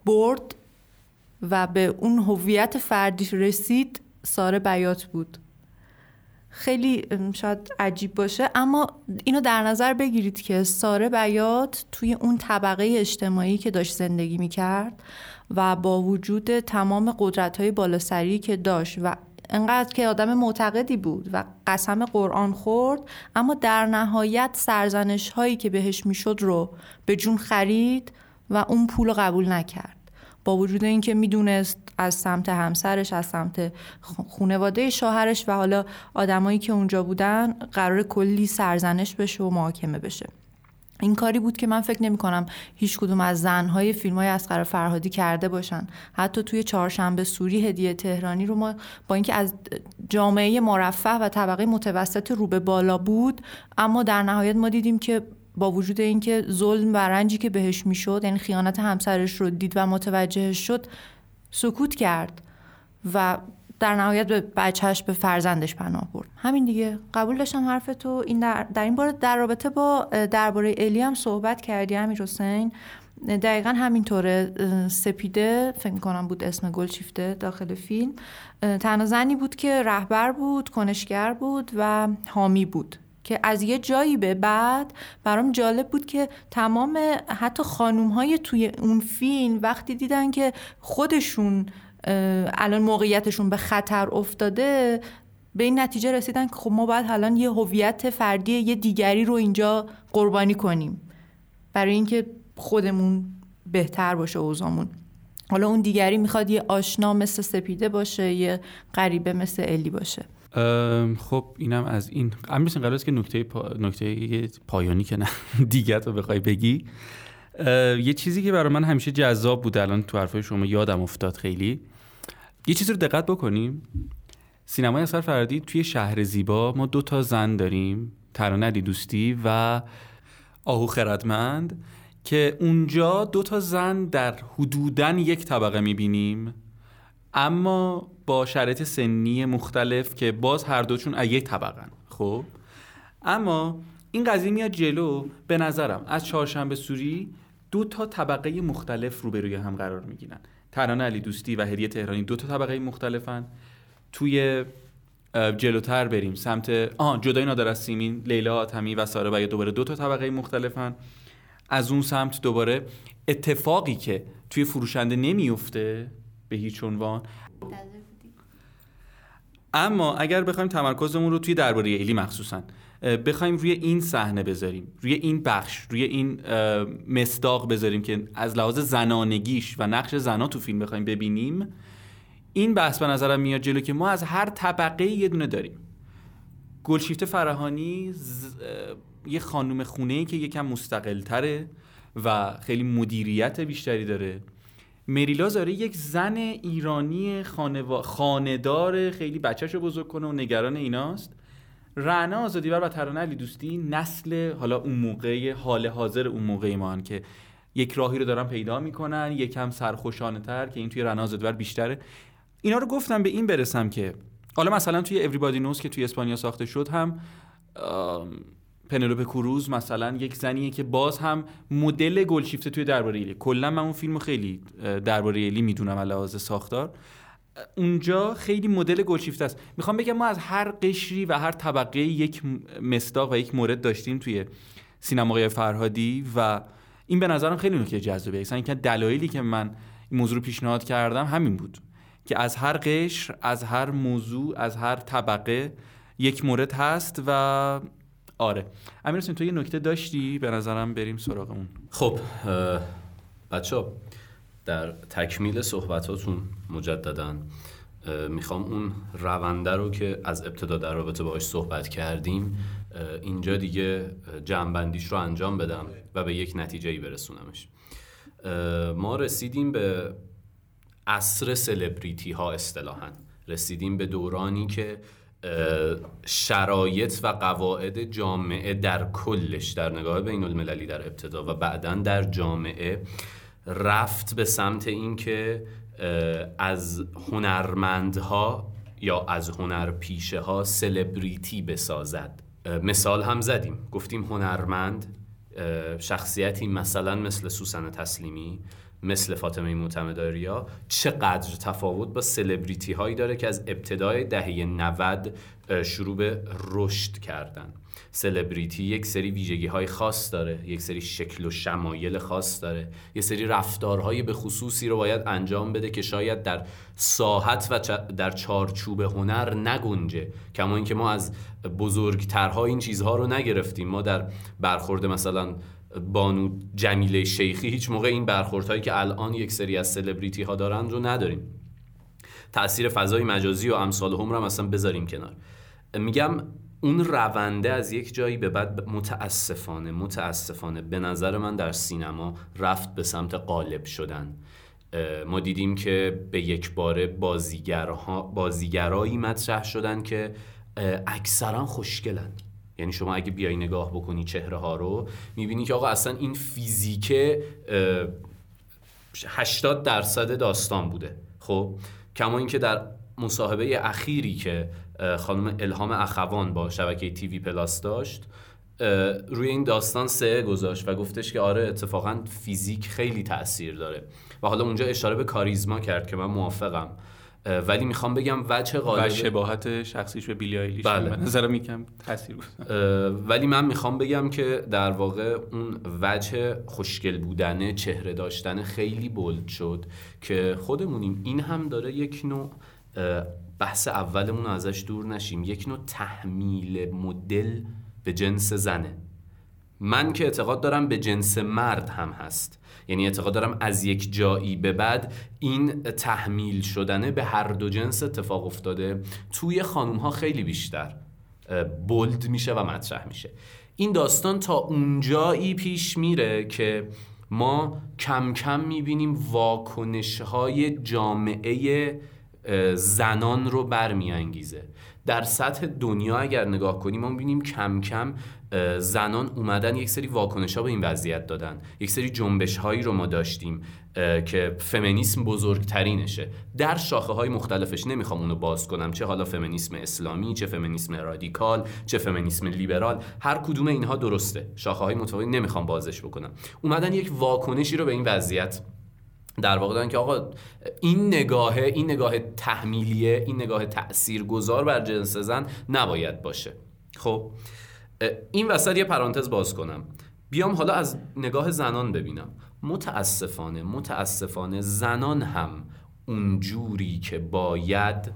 برد و به اون هویت فردیش رسید ساره بیات بود. خیلی شاید عجیب باشه. اما اینو در نظر بگیرید که ساره بیات توی اون طبقه اجتماعی که داشت زندگی می‌کرد و با وجود تمام قدرت های بالاسری که داشت و انقدر که آدم معتقدی بود و قسم قرآن خورد اما در نهایت سرزنش هایی که بهش می‌شد رو به جون خرید و اون پول قبول نکرد. با وجود اینکه می‌دونست از سمت همسرش از سمت خانواده شوهرش و حالا آدمایی که اونجا بودن قرار کلی سرزنش بشه و محاکمه بشه. این کاری بود که من فکر نمی کنم هیچ کدوم از زنهای فیلم های اسقر فرهادی کرده باشن. حتی توی چهارشنبه سوری هدیه تهرانی رو ما با اینکه از جامعه مرفه و طبقه متوسط رو به بالا بود اما در نهایت ما دیدیم که با وجود اینکه ظلم و رنجی که بهش می‌شد یعنی خیانت همسرش رو دید و متوجه شد سکوت کرد و در نهایت به بچهش به فرزندش پناه برد. همین دیگه. قبول داشتم حرف تو این در, در این باره در رابطه با درباره الی هم صحبت کردی امیر حسین. دقیقا همینطوره. سپیده فکر کنم بود اسم گلچیفته داخل فیلم تنها زنی بود که رهبر بود کنشگر بود و حامی بود. که از یه جایی به بعد برام جالب بود که تمام حتی خانوم های توی اون فیلم وقتی دیدن که خودشون الان موقعیتشون به خطر افتاده به این نتیجه رسیدن که خب ما باید الان یه هویت فردی یه دیگری رو اینجا قربانی کنیم برای اینکه خودمون بهتر باشه اوزامون حالا اون دیگری می‌خواد یه آشنا مثل سپیده باشه یه غریبه مثل الی باشه. خب اینم از این. امیر قرار است که نکته پا... نکته پایانی که نه دیگه رو بخوای بگی. یه چیزی که برای من همیشه جذاب بود الان تو حرفای شما یادم افتاد خیلی. یه چیزی رو دقت بکنیم. سینمای اثر فردی توی شهر زیبا ما دو تا زن داریم ترانه دوستی و آهو خردمند که اونجا دو تا زن در حدودن یک طبقه می‌بینیم. اما با شرایط سنی مختلف که باز هر دوچون از یک طبقن خب؟ اما این قضیه میاد جلو. به نظرم از چهارشنبه سوری دو تا طبقه مختلف روبروی هم قرار می‌گیرن. ترانه علی دوستی و هدیه تهرانی دو تا طبقه مختلفن. توی جلوتر بریم سمت آه جدای نادر از سیمین لیلا آتمی و ساره و دوباره دو تا طبقه مختلفن. از اون سمت دوباره اتفاقی که توی فروشنده نمیفته به هیچ عنوان. اما اگر بخوایم تمرکزمون رو توی درباره ایلی مخصوصا بخوایم روی این صحنه بذاریم روی این بخش روی این مصداق بذاریم که از لحاظ زنانگیش و نقش زنا تو فیلم بخوایم ببینیم این بحث به نظرم میاد جلو که ما از هر طبقه یه دونه داریم. گلشیفت فرهانی یه خانم خونه ای که یکم مستقل تره و خیلی مدیریت بیشتری داره. مریلا زاره یک زن ایرانی خانوا... خاندار خیلی بچهش رو بزرگ کنه و نگران ایناست. رعنا آزادیور و ترانه علی دوستی نسل حالا اون موقع حال حاضر اون موقع ما که یک راهی رو دارن پیدا می‌کنن یکم سرخوشانه تر که این توی رعنا آزادیور بیشتره. اینا رو گفتم به این برسم که حالا مثلا توی Everybody Knows که توی اسپانیا ساخته شد هم پنلوپ کروز مثلا یک زنیه که باز هم مدل گلشیفته توی درباره ایلی. کلا من اون فیلمو خیلی درباره ایلی می‌دونم علاوه ساختار. اونجا خیلی مدل گلشیفته است. می‌خوام بگم ما از هر قشری و هر طبقه یک مصداق و یک مورد داشتیم توی سینمای فرهادی و این به نظرم خیلی نکته جذابه اصلا اینکه دلایلی که من این موضوع رو پیشنهاد کردم همین بود که از هر قشر از هر موضوع از هر طبقه یک مورد هست و آره. امیر تو یه نکته داشتی؟ به نظرم بریم سراغ اون. خب بچه در تکمیل صحبتاتون مجددا می‌خوام اون رونده رو که از ابتدا در رابطه باهاش صحبت کردیم اینجا دیگه جمعبندیش رو انجام بدم و به یک نتیجه ای برسونمش ما رسیدیم به عصر سلبریتی ها اصطلاحا. رسیدیم به دورانی که شرایط و قواعد جامعه در کلش در نگاه بین المللی در ابتدا و بعدا در جامعه رفت به سمت اینکه از هنرمندها یا از هنر پیشه ها سلبریتی بسازد. مثال هم زدیم. گفتیم هنرمند شخصیتی مثلا مثل سوسن تسلیمی مثل فاطمه معتمداریا چقدر تفاوت با سلبریتی هایی داره که از ابتدای دهه 90 شروع به رشد کردن. سلبریتی یک سری ویژگی های خاص داره یک سری شکل و شمایل خاص داره یک سری رفتارهای به خصوصی رو باید انجام بده که شاید در ساحت و در چارچوب هنر نگنجه. کما اینکه ما از بزرگترها این چیزها رو نگرفتیم. ما در برخورد مثلا بانو جمیله شیخی هیچ موقع این برخوردهایی که الان یک سری از سلبریتی ها دارن رو نداریم. تاثیر فضای مجازی و امثال هم رو مثلا بذاریم کنار. میگم اون رونده از یک جایی به بعد متاسفانه متاسفانه به نظر من در سینما رفت به سمت قالب شدن. ما دیدیم که به یک باره بازیگرها بازیگرایی مطرح شدن که اکثرا خوشگلن. یعنی شما اگه بیای نگاه بکنی چهره ها رو می‌بینی که آقا اصلا این فیزیک 80 درصد داستان بوده. خب؟ کما اینکه در مصاحبه اخیری که خانم الهام اخوان با شبکه تیوی پلاس داشت روی این داستان سه گذاشت و گفتش که آره اتفاقا فیزیک خیلی تاثیر داره. و حالا اونجا اشاره به کاریزما کرد که من موافقم. ولی می‌خوام بگم وجه غالب و شباهت شخصیش به بیلی آیلیش بله. نظر میکم تاثیر ولی من می‌خوام بگم که در واقع اون وجه خوشگل بودن چهره داشتن خیلی بولد شد که خودمونیم. این هم داره یک نوع بحث اولمون ازش دور نشیم. یک نوع تحمیل مدل به جنس زنه. من که اعتقاد دارم به جنس مرد هم هست. یعنی اعتقاد دارم از یک جایی به بعد این تحمیل شدنه به هر دو جنس اتفاق افتاده توی خانوم ها خیلی بیشتر بولد میشه و مطرح میشه. این داستان تا اونجایی پیش میره که ما کم کم می‌بینیم واکنش های جامعه زنان رو برمیانگیزه. در سطح دنیا اگر نگاه کنیم ما می‌بینیم کم کم زنان اومدن یک سری واکنش ها به این وضعیت دادن. یک سری جنبش هایی رو ما داشتیم که فمینیسم بزرگترینشه. در شاخه های مختلفش نمی‌خوام اونو باز کنم. چه حالا فمینیسم اسلامی چه فمینیسم رادیکال چه فمینیسم لیبرال. هر کدوم اینها درسته. شاخه های متفاوتی نمی‌خوام بازش بکنم. اومدن یک واکنشی رو به این وضعیت در واقع دارن که آقا این نگاه این نگاه تحمیلیه این نگاه تاثیرگذار بر جنس زن نباید باشه. خب این وسط یه پرانتز باز کنم. بیام حالا از نگاه زنان ببینم. متاسفانه متاسفانه زنان هم اونجوری که باید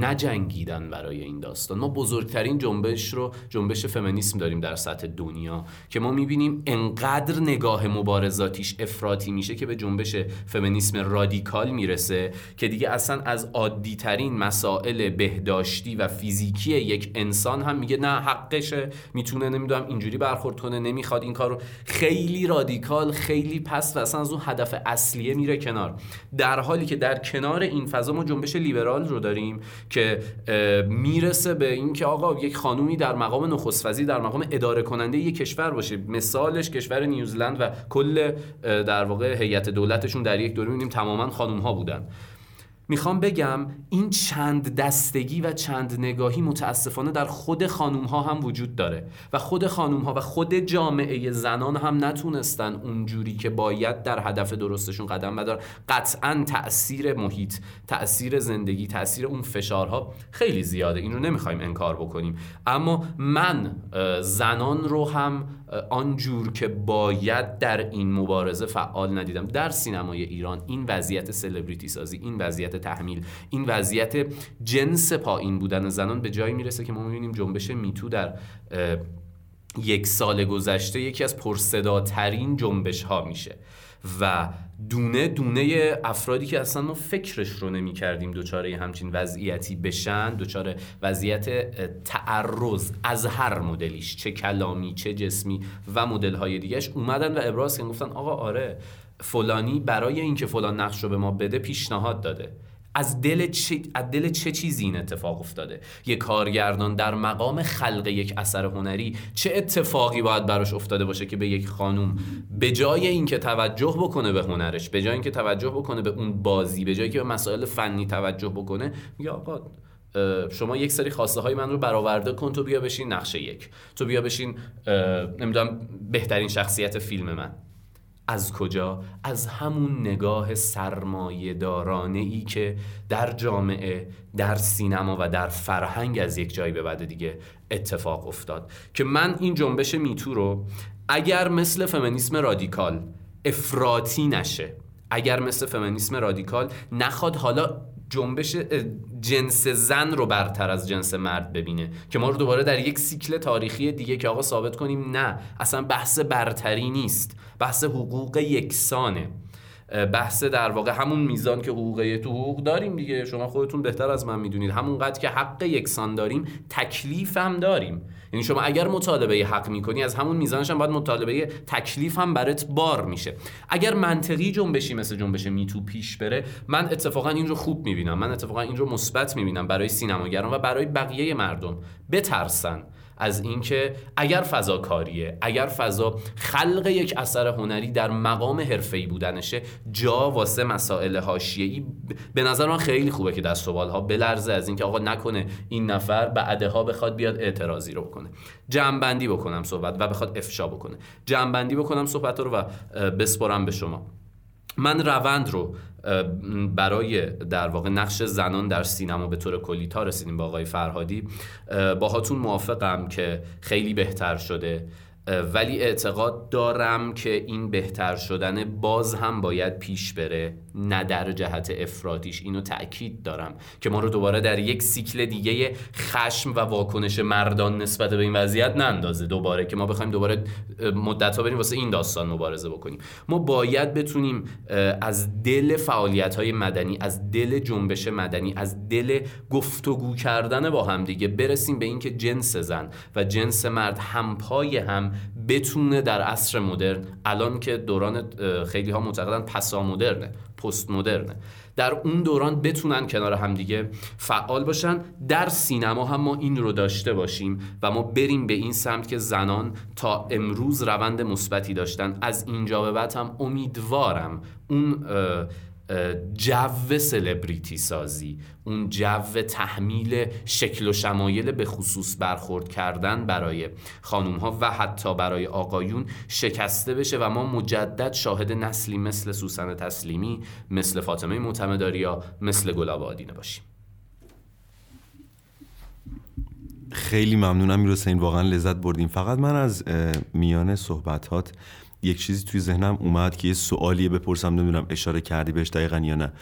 نجنگیدن برای این داستان. ما بزرگترین جنبش رو جنبش فمینیسم داریم در سطح دنیا که ما می‌بینیم انقدر نگاه مبارزاتیش افراطی میشه که به جنبش فمینیسم رادیکال می‌رسه که دیگه اصلا از عادی ترین مسائل بهداشتی و فیزیکی یک انسان هم میگه نه حقشه می‌تونه نمی‌دونم اینجوری برخورد کنه نمی‌خواد این کارو. خیلی رادیکال خیلی پس و اصلا از اون هدف اصلیه میره کنار. در حالی که در کنار این فضا ما جنبش لیبرال رو داریم. که می‌رسه به اینکه آقا یک خانومی در مقام نخست وزیر در مقام اداره کننده یک کشور باشه. مثالش کشور نیوزلند و کل در واقع هیئت دولتشون در یک دوره می‌بینیم تماما خانوم ها بودن. می‌خوام بگم این چند دستگی و چند نگاهی متاسفانه در خود خانوم ها هم وجود داره و خود خانوم ها و خود جامعه زنان هم نتونستن اونجوری که باید در هدف درستشون قدم بدار قطعا تاثیر محیط تاثیر زندگی تاثیر اون فشارها خیلی زیاده. این رو نمی‌خوایم انکار بکنیم. اما من زنان رو هم آنجور که باید در این مبارزه فعال ندیدم. در سینمای ایران این وضعیت سلبریتی سازی این وضعیت تحمیل این وضعیت جنس پایین بودن زنان به جایی می‌رسه که ما می‌بینیم جنبش میتو در یک سال گذشته یکی از پرصداترین جنبش ها میشه. و دونه دونه افرادی که اصلا ما فکرش رو نمی کردیم دوچاره همچین وضعیتی بشن دوچاره وضعیت تعرض از هر مدلیش چه کلامی چه جسمی و مدل های دیگهش اومدن و ابراز کردن گفتن آقا آره فلانی برای اینکه فلان نقش رو به ما بده پیشنهاد داده. از دل چه, از دل چه چیزی این اتفاق افتاده؟ یک کارگردان در مقام خلق یک اثر هنری چه اتفاقی باید براش افتاده باشه که به یک خانوم به جای اینکه توجه بکنه به هنرش به جای اینکه توجه بکنه به اون بازی به جایی که به مسائل فنی توجه بکنه میگه آقا شما یک سری خواسته های من رو برآورده کن تو بیا بشین نقشه یک. تو بیا بشین نمی‌دونم بهترین شخصیت فیلم من. از کجا؟ از همون نگاه سرمایه دارانه ای که در جامعه، در سینما و در فرهنگ از یک جایی به بعد دیگه اتفاق افتاد که من این جنبش میتو رو اگر مثل فمینیسم رادیکال افراطی نشه اگر مثل فمینیسم رادیکال نخواد حالا جنبش جنس زن رو برتر از جنس مرد ببینه. که ما رو دوباره در یک سیکل تاریخی دیگه که آقا ثابت کنیم نه اصلا بحث برتری نیست. بحث حقوق یکسانه. بحث در واقع همون میزان که حقوق تو حقوق داریم دیگه. شما خودتون بهتر از من می‌دونید. همون قدر که حق یکسان داریم تکلیف هم داریم. یعنی شما اگر مطالبه حق می‌کنی از همون میزانش هم باید مطالبه تکلیف هم برات بار میشه. اگر منطقی جنبشی مثل جنبش میتو پیش بره من اتفاقا این رو خوب می‌بینم. من اتفاقا این رو مثبت می‌بینم برای سینماگران و برای بقیه مردم. بترسن. از اینکه اگر فضا کاریه اگر فضا خلق یک اثر هنری در مقام حرفه‌ای بودنشه جا واسه مسائل حاشیه‌ای به نظر من خیلی خوبه که دست و بالها بلرزه از اینکه آقا نکنه این نفر بعدها بخواد بیاد اعتراضی رو بکنه. جمعبندی بکنم صحبت و بخواد افشا بکنه. جمعبندی بکنم صحبت رو و بسپرم به شما. من روند رو برای در واقع نقش زنان در سینما به طور کلی تا رسیدیم با آقای فرهادی باهاتون موافقم که خیلی بهتر شده ولی اعتقاد دارم که این بهتر شدن باز هم باید پیش بره. نه در جهت افرادیش. اینو تاکید دارم که ما رو دوباره در یک سیکل دیگه خشم و واکنش مردان نسبت به این وضعیت نندازه. دوباره که ما بخوایم دوباره مدت ها بریم واسه این داستان مبارزه بکنیم. ما باید بتونیم از دل فعالیت های مدنی از دل جنبش مدنی از دل گفتگو کردن با هم دیگه برسیم به اینکه جنس زن و جنس مرد همپای هم بتونه در عصر مدرن الان که دوران خیلی ها معتقدن پسا مدرنه پست مدرنه در اون دوران بتونن کنار همدیگه فعال باشن. در سینما هم ما این رو داشته باشیم و ما بریم به این سمت که زنان تا امروز روند مثبتی داشتن. از اینجا به بعد هم امیدوارم اون جو سلبریتی سازی. اون جو تحمیل شکل و شمایل به خصوص برخورد کردن برای خانوم ها و حتی برای آقایون شکسته بشه و ما مجدد شاهد نسلی مثل سوسن تسلیمی مثل فاطمه معتمداریا مثل گلاب آدینه باشیم. خیلی ممنونم می‌رسه واقعا لذت بردیم. فقط من از میان صحبتات یک چیزی توی ذهنم اومد که یه سوالیه بپرسم نمی‌دونم اشاره کردی بهش دقیقا یا نه.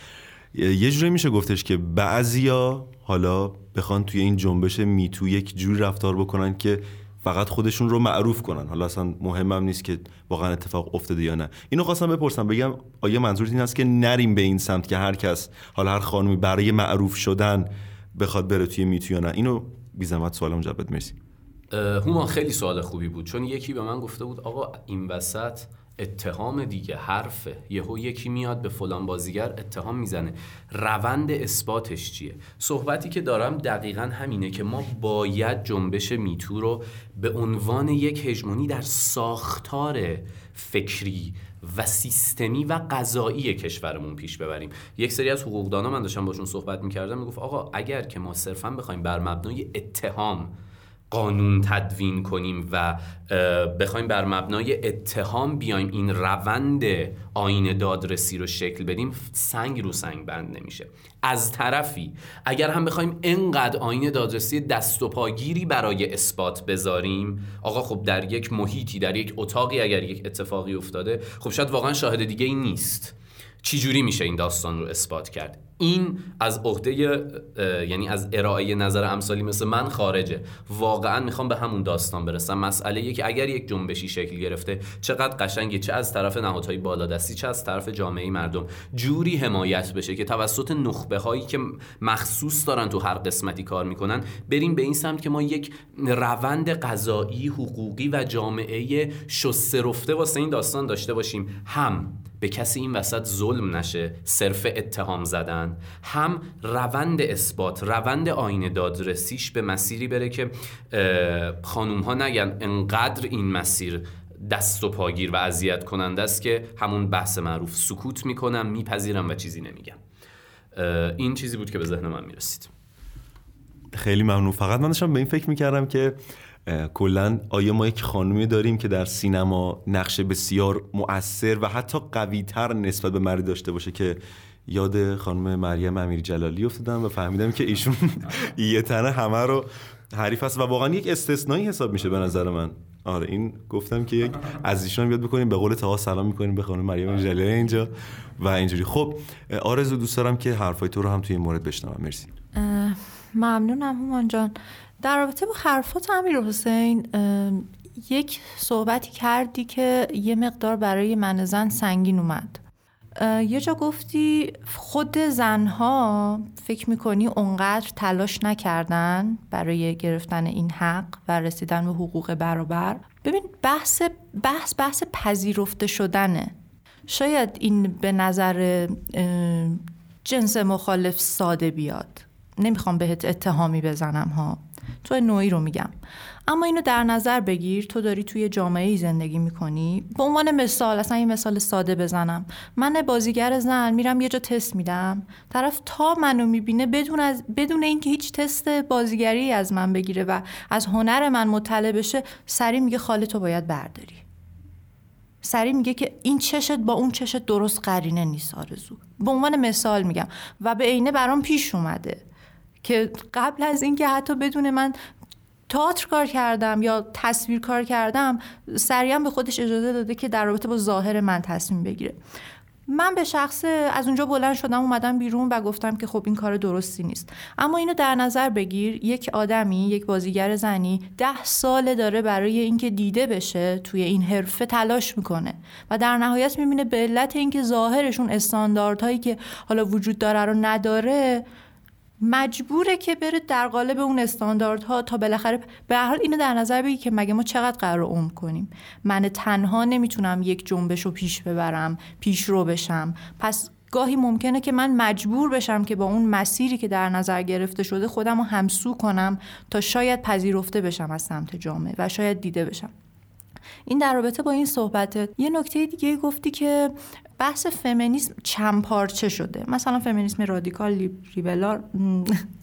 یه جوری میشه گفتش که بعضیا حالا بخوان توی این جنبش میتو یک جوری رفتار بکنن که فقط خودشون رو معروف کنن. حالا اصلا مهمم نیست که واقعا اتفاق افتاده یا نه. اینو خواستم بپرسم بگم آیا منظورت این است که نریم به این سمت که هر کس حالا هر خانومی برای معروف شدن بخواد بره توی میتو یا نه؟ اینو بی زحمت سوالم جواب مرسی. هومان خیلی سوال خوبی بود. چون یکی به من گفته بود آقا این وسط اتهام دیگه حرفه. یهو یکی میاد به فلان بازیگر اتهام می‌زنه. روند اثباتش چیه؟ صحبتی که دارم دقیقا همینه که ما باید جنبش میتو رو به عنوان یک هژمونی در ساختار فکری و سیستمی و قضایی کشورمون پیش ببریم. یک سری از حقوقدانا من داشتم باشون صحبت می‌کردم می‌گفت آقا اگر که ما صرفا بخوایم بر مبنای اتهام قانون تدوین کنیم و بخوایم بر مبنای اتهام بیایم این روند آین دادرسی رو شکل بدیم سنگ رو سنگ بند نمیشه. از طرفی اگر هم بخوایم انقدر آین دادرسی دست و پاگیری برای اثبات بذاریم آقا خب در یک محیطی در یک اتاقی اگر یک اتفاقی افتاده خب شاید واقعا شاهد دیگه ای نیست. چجوری میشه این داستان رو اثبات کرد؟ این از عهده یعنی از ارائه نظر امثالی مثل من خارجه. واقعا می‌خوام به همون داستان برسم. مسئله که اگر یک جنبشی شکل گرفته چقدر قشنگه چه از طرف نهادهای بالادستی چه از طرف جامعه مردم جوری حمایت بشه که توسط نخبه هایی که مخصوص دارن تو هر قسمتی کار می‌کنن بریم به این سمت که ما یک روند قضایی حقوقی و جامعه شسته رفته واسه این داستان داشته باشیم. هم به کسی این وسط ظلم نشه صرف اتهام زدن. هم روند اثبات روند آینه دادرسیش به مسیری بره که خانوم ها نگن انقدر این مسیر دست و پاگیر و اذیت کننده است که همون بحث معروف سکوت می‌کنم میپذیرم و چیزی نمیگم. این چیزی بود که به ذهن من می‌رسید. خیلی ممنون. فقط من داشتم به این فکر می‌کردم که کلا آیا ما یک خانومی داریم که در سینما نقش بسیار مؤثر و حتی قویتر نسبت به مردی داشته باشه که یاد خانم مریم امیر جلالی افتادم و فهمیدم که ایشون یه تنه همه رو حریف است و واقعا یک استثنایی حساب میشه به نظر من. آره این گفتم که یک از ایشون یاد بکنیم به قول تاها سلام می‌کنیم به خانم مریم جلالی اینجا و اینجوری. خب آرزو دوست دارم که حرفای تو رو هم توی این مورد بشنوم. مرسی. ممنونم همان جان. در رابطه با حرفات امیر حسین یک صحبتی کردی که یه مقدار برای من زن سنگین اومد. یه جا گفتی خود زنها فکر می‌کنی اونقدر تلاش نکردن برای گرفتن این حق و رسیدن به حقوق برابر؟ ببین بحث بحث بحث پذیرفته شدنه. شاید این به نظر جنس مخالف ساده بیاد. نمی‌خوام بهت اتهامی بزنم ها. تو نوعی رو میگم. اما اینو در نظر بگیر تو داری توی جامعه ای زندگی می‌کنی. به عنوان مثال اصلا یه مثال ساده بزنم. من بازیگر زن میرم یه جا تست میدم. طرف تا منو می‌بینه بدون از بدون اینکه هیچ تست بازیگری از من بگیره و از هنر من مطلع بشه سری میگه خاله تو باید برداری. سری میگه که این چشت با اون چشت درست قرینه نیست آرزو. به عنوان مثال میگم. و به عینه برام پیش اومده که قبل از اینکه حتی بدون من تئاتر کار کردم یا تصویر کار کردم سریعا به خودش اجازه داده که در رابطه با ظاهر من تصمیم بگیره. من به شخص از اونجا بلند شدم اومدم بیرون و گفتم که خب این کار درستی نیست. اما اینو در نظر بگیر یک آدمی یک بازیگر زنی ده ساله داره برای اینکه دیده بشه توی این حرفه تلاش می‌کنه و در نهایت می‌بینه به علت اینکه ظاهرشون استانداردهایی که حالا وجود داره رو نداره مجبوره که بره در قالب اون استانداردها تا بالاخره به حال اینو در نظر بگی که مگه ما چقدر قرار عمر کنیم. من تنها نمی‌تونم یک جنبش رو پیش ببرم پیش رو بشم. پس گاهی ممکنه که من مجبور بشم که با اون مسیری که در نظر گرفته شده خودم رو همسو کنم تا شاید پذیرفته بشم از سمت جامعه و شاید دیده بشم. این در رابطه با این صحبتت یه نکته دیگه گفتی که بحث فمینیسم چند پارچه شده. مثلا فمینیسم رادیکال لیبرال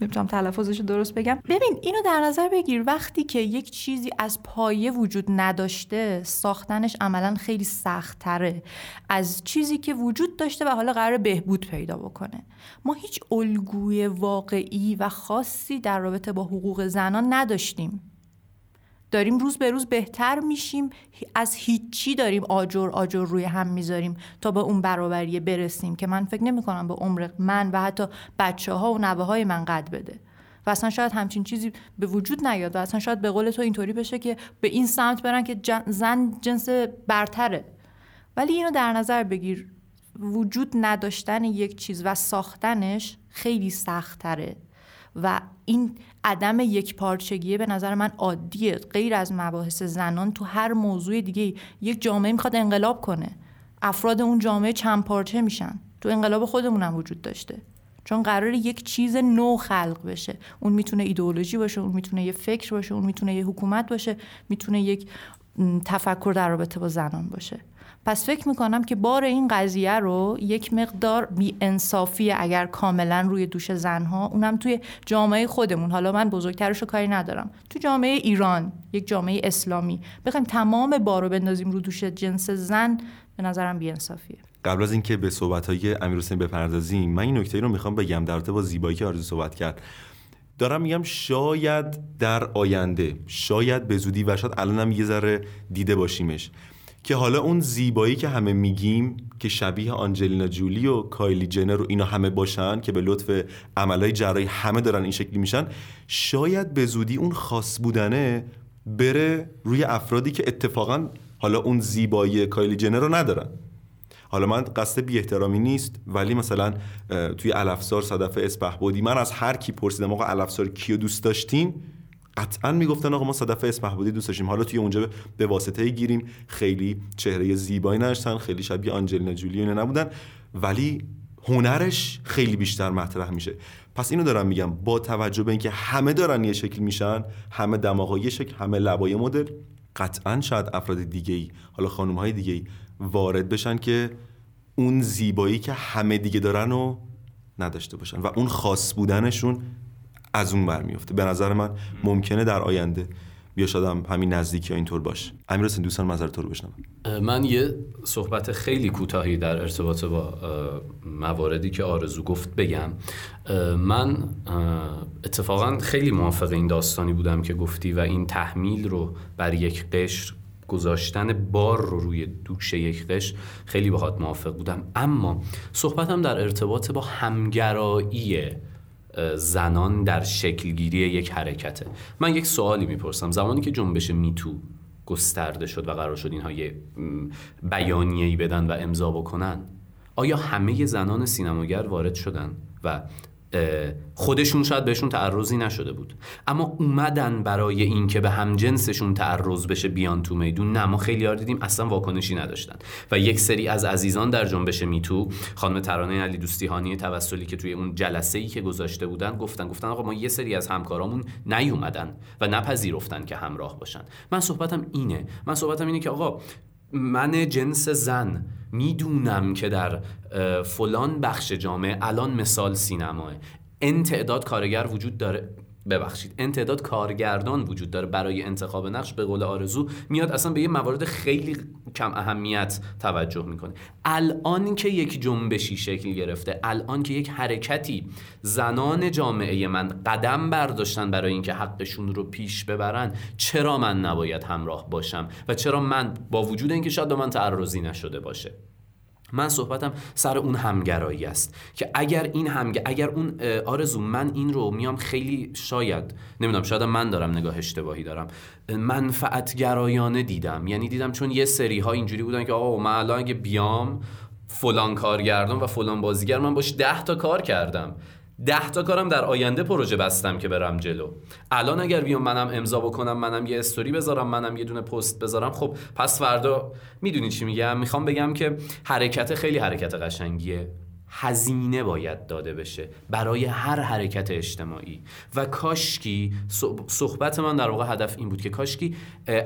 نمی‌تونم تلفظش رو درست بگم. ببین اینو در نظر بگیر. وقتی که یک چیزی از پایه وجود نداشته ساختنش عملا خیلی سختتره. از چیزی که وجود داشته و حالا قرار بهبود پیدا بکنه. ما هیچ الگوی واقعی و خاصی در رابطه با حقوق زنان نداشتیم. داریم روز به روز بهتر میشیم. از هیچی داریم آجر آجر روی هم می‌ذاریم تا به اون برابری برسیم که من فکر نمی کنم به عمر من و حتی بچه ها و نوه های من قد بده. و اصلا شاید همچین چیزی به وجود نیاد و اصلا شاید به قول تو اینطوری بشه که به این سمت برن که زن جنس برتره. ولی اینو در نظر بگیر. وجود نداشتن یک چیز و ساختنش خیلی سختتره و این عدم یک پارچگیه به نظر من عادیه غیر از مباحث زنان تو هر موضوع دیگه یک جامعه می‌خواد انقلاب کنه. افراد اون جامعه چند پارچه میشن. تو انقلاب خودمون هم وجود داشته. چون قرار یک چیز نو خلق بشه. اون می‌تونه ایدئولوژی باشه اون می‌تونه یه فکر باشه اون می‌تونه یه حکومت باشه می‌تونه یک تفکر در رابطه با زنان باشه. پس فکر می‌کنم که بار این قضیه رو یک مقدار بی اگر کاملا روی دوش زنها اونم توی جامعه خودمون. حالا من بزرگترش رو کاری ندارم. تو جامعه ایران یک جامعه اسلامی. بخوایم تمام بارو بندازیم رو دوش جنس زن به نظرم بی انصافیه قبل از اینکه به صحبت های امیر بپردازیم من این نکته رو می‌خوام بگم در با زیبایی که آرزو صحبت کرد. دارم میگم شاید در آینده شاید به زودی و شاید الانم یه ذره دیده باشیمش. که حالا اون زیبایی که همه میگیم که شبیه آنجلینا جولی و کایلی جنر و اینا همه باشن که به لطف عملای جراحی همه دارن این شکلی میشن شاید به زودی اون خاص بودنه بره روی افرادی که اتفاقا حالا اون زیبایی کایلی جنر رو ندارن. حالا من قصد بی احترامی نیست ولی مثلا توی الافسار صدف اسپهبودی من از هر کی پرسیدم آقا الافسار کیو دوست داشتین؟ قطعا می‌گفتن آقا ما صدفه اسم محمودی دوست داشتیم. حالا توی اونجا به واسطه گیریم. خیلی چهره زیبایی نداشتن خیلی شبیه آنجلینا جولی نبودن. ولی هنرش خیلی بیشتر مطرح میشه. پس اینو دارم میگم با توجه به اینکه همه دارن یه شکل میشن همه دماغا یه شکل همه لبای مدل قطعا شاید افراد دیگه ای حالا خانم های دیگه ای وارد بشن که اون زیبایی که همه دیگه دارن رو نداشته باشن و اون خاص بودنشون از اون برمیفته به نظر من ممکنه در آینده بیا شدم همین نزدیکی اینطور باشه. امیر حسین دوستان نظر تو رو بشنوم. من یه صحبت خیلی کوتاهی در ارتباط با مواردی که آرزو گفت بگم. من اتفاقا خیلی موافق این داستانی بودم که گفتی و این تحمیل رو بر یک قشر گذاشتن بار رو روی دوش یک قش خیلی باهات موافق بودم. اما صحبتم در ارتباط با همگرایی زنان در شکلگیری یک حرکته. من یک سوالی می‌پرسم. زمانی که جنبش میتو گسترده شد و قرار شد اینها یه بیانیه‌ای بدن و امضا بکنن آیا همه زنان سینماگر وارد شدن؟ و خودشون شاید بهشون تعرضی نشده بود. اما اومدن برای اینکه به هم جنسشون تعرض بشه بیان تو میدون نه ما خیلی یار دیدیم اصلا واکنشی نداشتن. و یک سری از عزیزان در جنبش میتو خانم ترانه علی دوستیهانی توسلی که توی اون جلسه ای که گذاشته بودن گفتن گفتن آقا ما یه سری از همکارامون نیومدن و نپذیرفتن که همراه باشن. من صحبتم اینه من صحبتم اینه که آقا من جنس زن. می‌دونم که در فلان بخش جامعه الان مثال سینماه. این تعداد کارگر وجود داره. ببخشید. انتداد کارگردان وجود داره برای انتخاب نقش به قول آرزو میاد اصلا به یه موارد خیلی کم اهمیت توجه می‌کنه. الان که یک جنبشی شکل گرفته الان که یک حرکتی زنان جامعه من قدم برداشتن برای اینکه حقشون رو پیش ببرن چرا من نباید همراه باشم؟ و چرا من با وجود اینکه شاید به من تعرضی نشده باشه؟ من صحبتم سر اون همگرایی است که اگر این همگ اگر اون آرزو من این رو میام خیلی شاید نمی‌دونم شاید من دارم نگاه اشتباهی دارم منفعت گرایانه دیدم. یعنی دیدم چون یه سری ها اینجوری بودن که آقا من الان اگه بیام فلان کارگردان و فلان بازیگر من باش ده تا کار کردم. ده تا کارم در آینده پروژه بستم که برم جلو. الان اگر بیام منم امضا بکنم منم یه استوری بذارم منم یه دونه پست بذارم خب پس فردا می‌دونی چی میگم؟ می‌خوام بگم که حرکت خیلی حرکت قشنگیه. هزینه باید داده بشه برای هر حرکت اجتماعی. و کاشکی صحبت من در واقع هدف این بود که کاشکی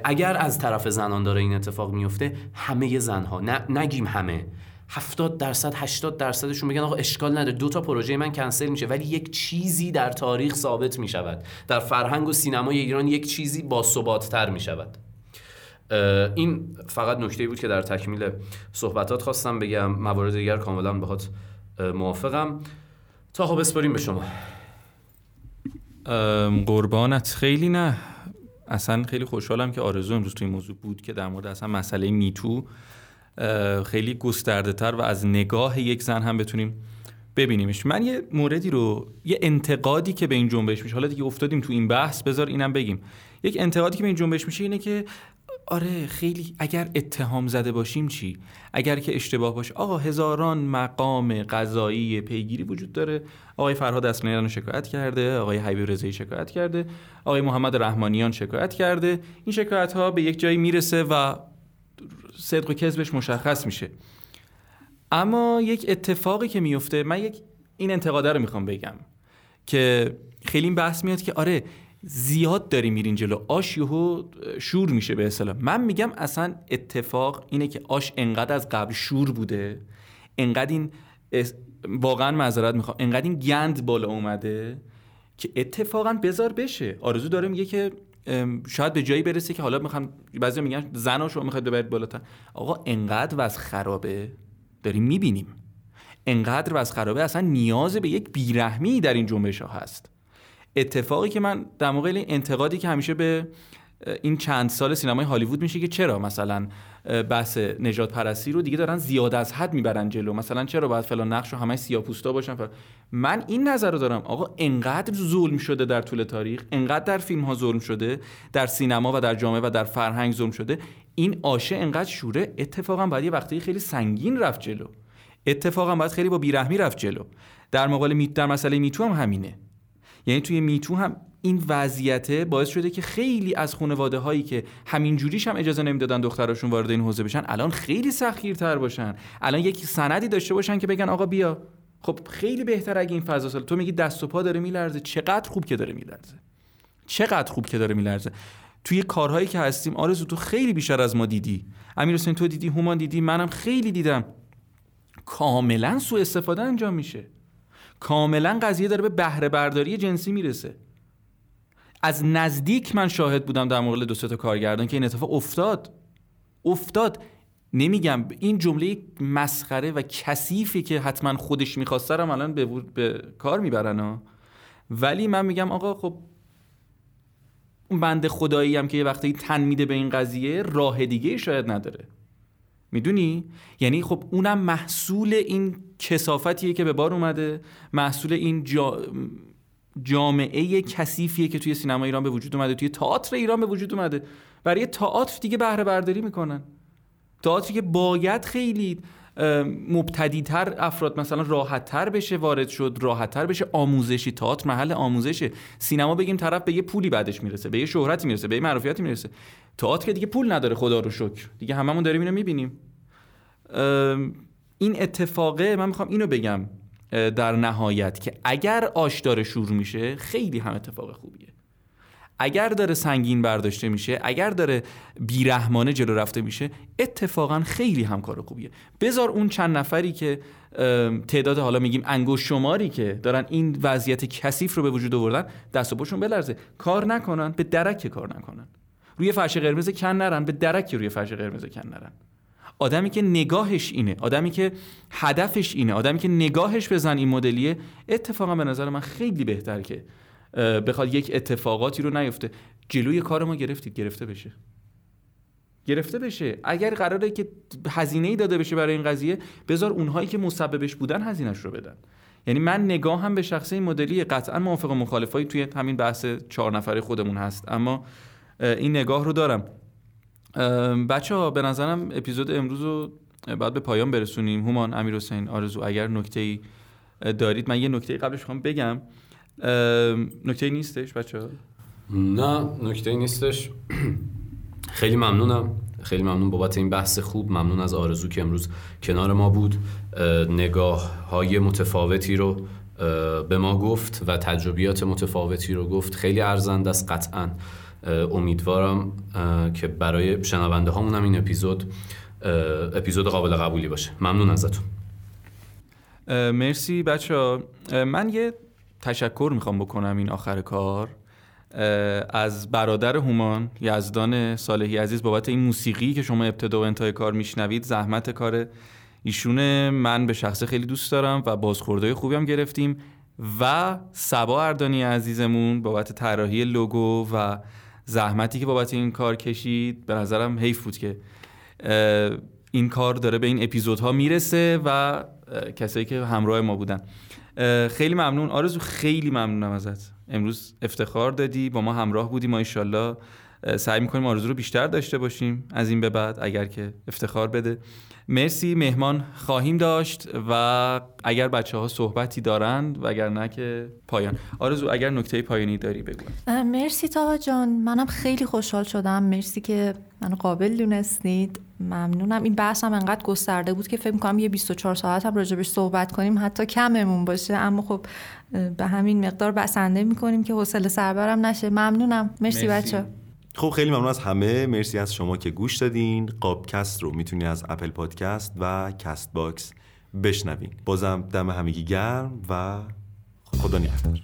اگر از طرف زنان داره این اتفاق میفته همه زنها نگیم همه. 70 درصد 80 درصدشون بگن آقا اشکال نداره. دو تا پروژه من کنسل میشه ولی یک چیزی در تاریخ ثابت می‌شود. در فرهنگ و سینمای ایران یک چیزی با تر می‌شود این فقط نکته بود که در تکمیل صحبتات خواستم بگم. موارد دیگر کاملا باهات موافقم. تا خب بسپاریم به شما. قربانت. خیلی نه. اصلا خیلی خوشحالم که آرزو امروز توی موضوع بود که در مورد اصلا مسئله میتو خیلی گسترده تر و از نگاه یک زن هم بتونیم ببینیمش. من یه موردی رو یه انتقادی که به این جنبش میشه حالا دیگه افتادیم تو این بحث بذار اینم بگیم. یک انتقادی که به این جنبش میشه اینه که آره خیلی اگر اتهام زده باشیم چی؟ اگر که اشتباه باشه. آقا هزاران مقام قضایی پیگیری وجود داره. آقای فرهاد اصلانی شکایت کرده آقای حبیب رضایی شکایت کرده آقای محمد رحمانیان شکایت کرده. این شکایت ها به یک جایی می‌رسه و صدق و کذبش مشخص میشه. اما یک اتفاقی که میفته من یک این انتقاده رو می‌خوام بگم که خیلی این بحث میاد که آره زیاد داری میرین جلو. آش یهو شور میشه به اصطلاح. من میگم اصلا اتفاق اینه که آش انقدر از قبل شور بوده انقدر این واقعا معذرت می‌خوام انقدر این گند بالا اومده که اتفاقا بذار بشه. آرزو داره میگه که شاید به جایی برسه که حالا می‌خوام بعضی میگن زنا شما می‌خواید ببرید بالاتر. آقا انقدر وضع خرابه. داریم می‌بینیم. انقدر وضع خرابه. اصلا نیاز به یک بیرحمی در این جنبش ها هست. اتفاقی که من در موقع انتقادی که همیشه به این چند سال سینمای هالیوود میشه که چرا مثلا بحث نجات پرستی رو دیگه دارن زیاد از حد می‌برن جلو. مثلا چرا باید فلان نقش رو همه سیاپوستا باشن؟ من این نظر رو دارم. آقا انقدر ظلم شده در طول تاریخ انقدر در فیلم ها ظلم شده در سینما و در جامعه و در فرهنگ ظلم شده. این آشه انقدر شوره اتفاقا باید یه وقتی خیلی سنگین رفت جلو. اتفاقا باید خیلی با بیرحمی رفت جلو. در مقابل در مسئله میتو هم همینه. یعنی توی میتو هم این وضعیته باعث شده که خیلی از خانواده هایی که همین جوریش هم اجازه نمی‌دادن دختراشون وارد این حوزه بشن الان خیلی سختگیرتر باشن. الان یک سندی داشته باشن که بگن آقا بیا. خب خیلی بهتر اگه این فضا سال. تو میگی دست و پا داره میلرزه. چقدر خوب که داره میلرزه. چقدر خوب که داره میلرزه. توی کارهایی که هستیم آرزو تو خیلی بیشتر از ما دیدی. امیر حسین تو دیدی هومان دیدی منم خیلی دیدم. کاملا سوء استفاده انجام میشه. کاملا قضیه داره به بهره برداری جنسی می‌رسه. از نزدیک من شاهد بودم در مقابل دو تا کارگردان که این اتفاق افتاد. افتاد. نمیگم این جمله مسخره و کثیفی که حتما خودش می‌خواسته رو الان به, به کار می‌برن ها. ولی من میگم آقا خب اون بند خدایی هم که یه وقتی تن میده به این قضیه راه دیگه شاید نداره. می‌دونی؟ یعنی خب اونم محصول این کسافتیه که به بار اومده محصول این جا... جامعه کثیفیه که توی سینما ایران به وجود اومده توی تئاتر ایران به وجود اومده. برای تئاتر دیگه بهره برداری می‌کنن. تئاتری که باید خیلی مبتدیتر افراد مثلا راحتتر بشه وارد شد راحتتر بشه. آموزشی تئاتر محل آموزشه. سینما بگیم طرف به یه پولی بعدش می‌رسه به یه شهرتی می‌رسه به یه معروفیتی می‌رسه. تئاتر که دیگه پول نداره خدا رو شکر. دیگه هممون داریم اینو می‌بینیم. این اتفاقه من می‌خوام اینو بگم. در نهایت که اگر آش داره شروع میشه خیلی هم اتفاق خوبیه. اگر داره سنگین برداشته میشه اگر داره بیرحمانه جلو رفته میشه اتفاقا خیلی هم کار خوبیه. بذار اون چند نفری که تعداد حالا میگیم انگوش شماری که دارن این وضعیت کثیف رو به وجود آوردن دست و پاشون بلرزه. کار نکنن به درک کار نکنن. روی فرش قرمز کن نرن به درک روی فرش قرمز کن نرن. آدمی که نگاهش اینه آدمی که هدفش اینه آدمی که نگاهش به زن این مدلیه اتفاقا به نظر من خیلی بهتر که بخواد یک اتفاقاتی رو نیفته. جلوی کار ما گرفتید گرفته بشه. گرفته بشه. اگر قراره که هزینه ای داده بشه برای این قضیه بذار اونهایی که مسببش بودن هزینهش رو بدن. یعنی من نگاه هم به شخص این مدلی قطعا موافق مخالفایی توی همین بحث چهار نفره خودمون هست. اما این نگاه رو دارم. بچه ها به نظرم اپیزود امروز رو باید به پایان برسونیم. هومان امیر حسین آرزو اگر نکته ای دارید من یه نکته قبلش خواهم بگم. نکته نیستش بچه ها؟ نه نکته نیستش. خیلی ممنونم. خیلی ممنون بابت این بحث خوب. ممنون از آرزو که امروز کنار ما بود. نگاه های متفاوتی رو به ما گفت و تجربیات متفاوتی رو گفت. خیلی ارزنده است قطعا. امیدوارم که برای شنونده هامون این اپیزود اپیزود قابل قبولی باشه. ممنون ازتون. مرسی بچه من یه تشکر می‌خوام بکنم این آخر کار. از برادر هومان یزدان صالحی عزیز بابت این موسیقی که شما ابتدا و انتهای کار میشنوید زحمت کار ایشونه. من به شخص خیلی دوست دارم و بازخوردهای خوبی هم گرفتیم. و سبا اردانی عزیزمون بابت طراحی لوگو و زحمتی که بابت این کار کشید به نظرم حیف بود که این کار داره به این اپیزودها می‌رسه و کسایی که همراه ما بودن. خیلی ممنون. آرزو خیلی ممنونم ازت. امروز افتخار دادی. با ما همراه بودی. ما ایشالله سعی می‌کنیم آرزو رو بیشتر داشته باشیم. از این به بعد اگر که افتخار بده. مرسی مهمان خواهیم داشت و اگر بچه ها صحبتی دارند و اگر نه که پایان. آرزو اگر نکته پایانی داری بگو. مرسی تا جان. منم خیلی خوشحال شدم. مرسی که منو قابل دونستید. ممنونم. این بحثم انقدر گسترده بود که فکر می‌کنم یه 24 ساعت هم راجبش صحبت کنیم. حتی کممون باشه. اما خب به همین مقدار بسنده می‌کنیم که حوصله سربر هم نشه. ممنونم. مرسی, مرسی. بچه خب خیلی ممنون از همه. مرسی از شما که گوش دادین. پادکست رو می‌تونی از اپل پادکست و کست باکس بشنوین. بازم دم همگی گرم و خدا نگهدار.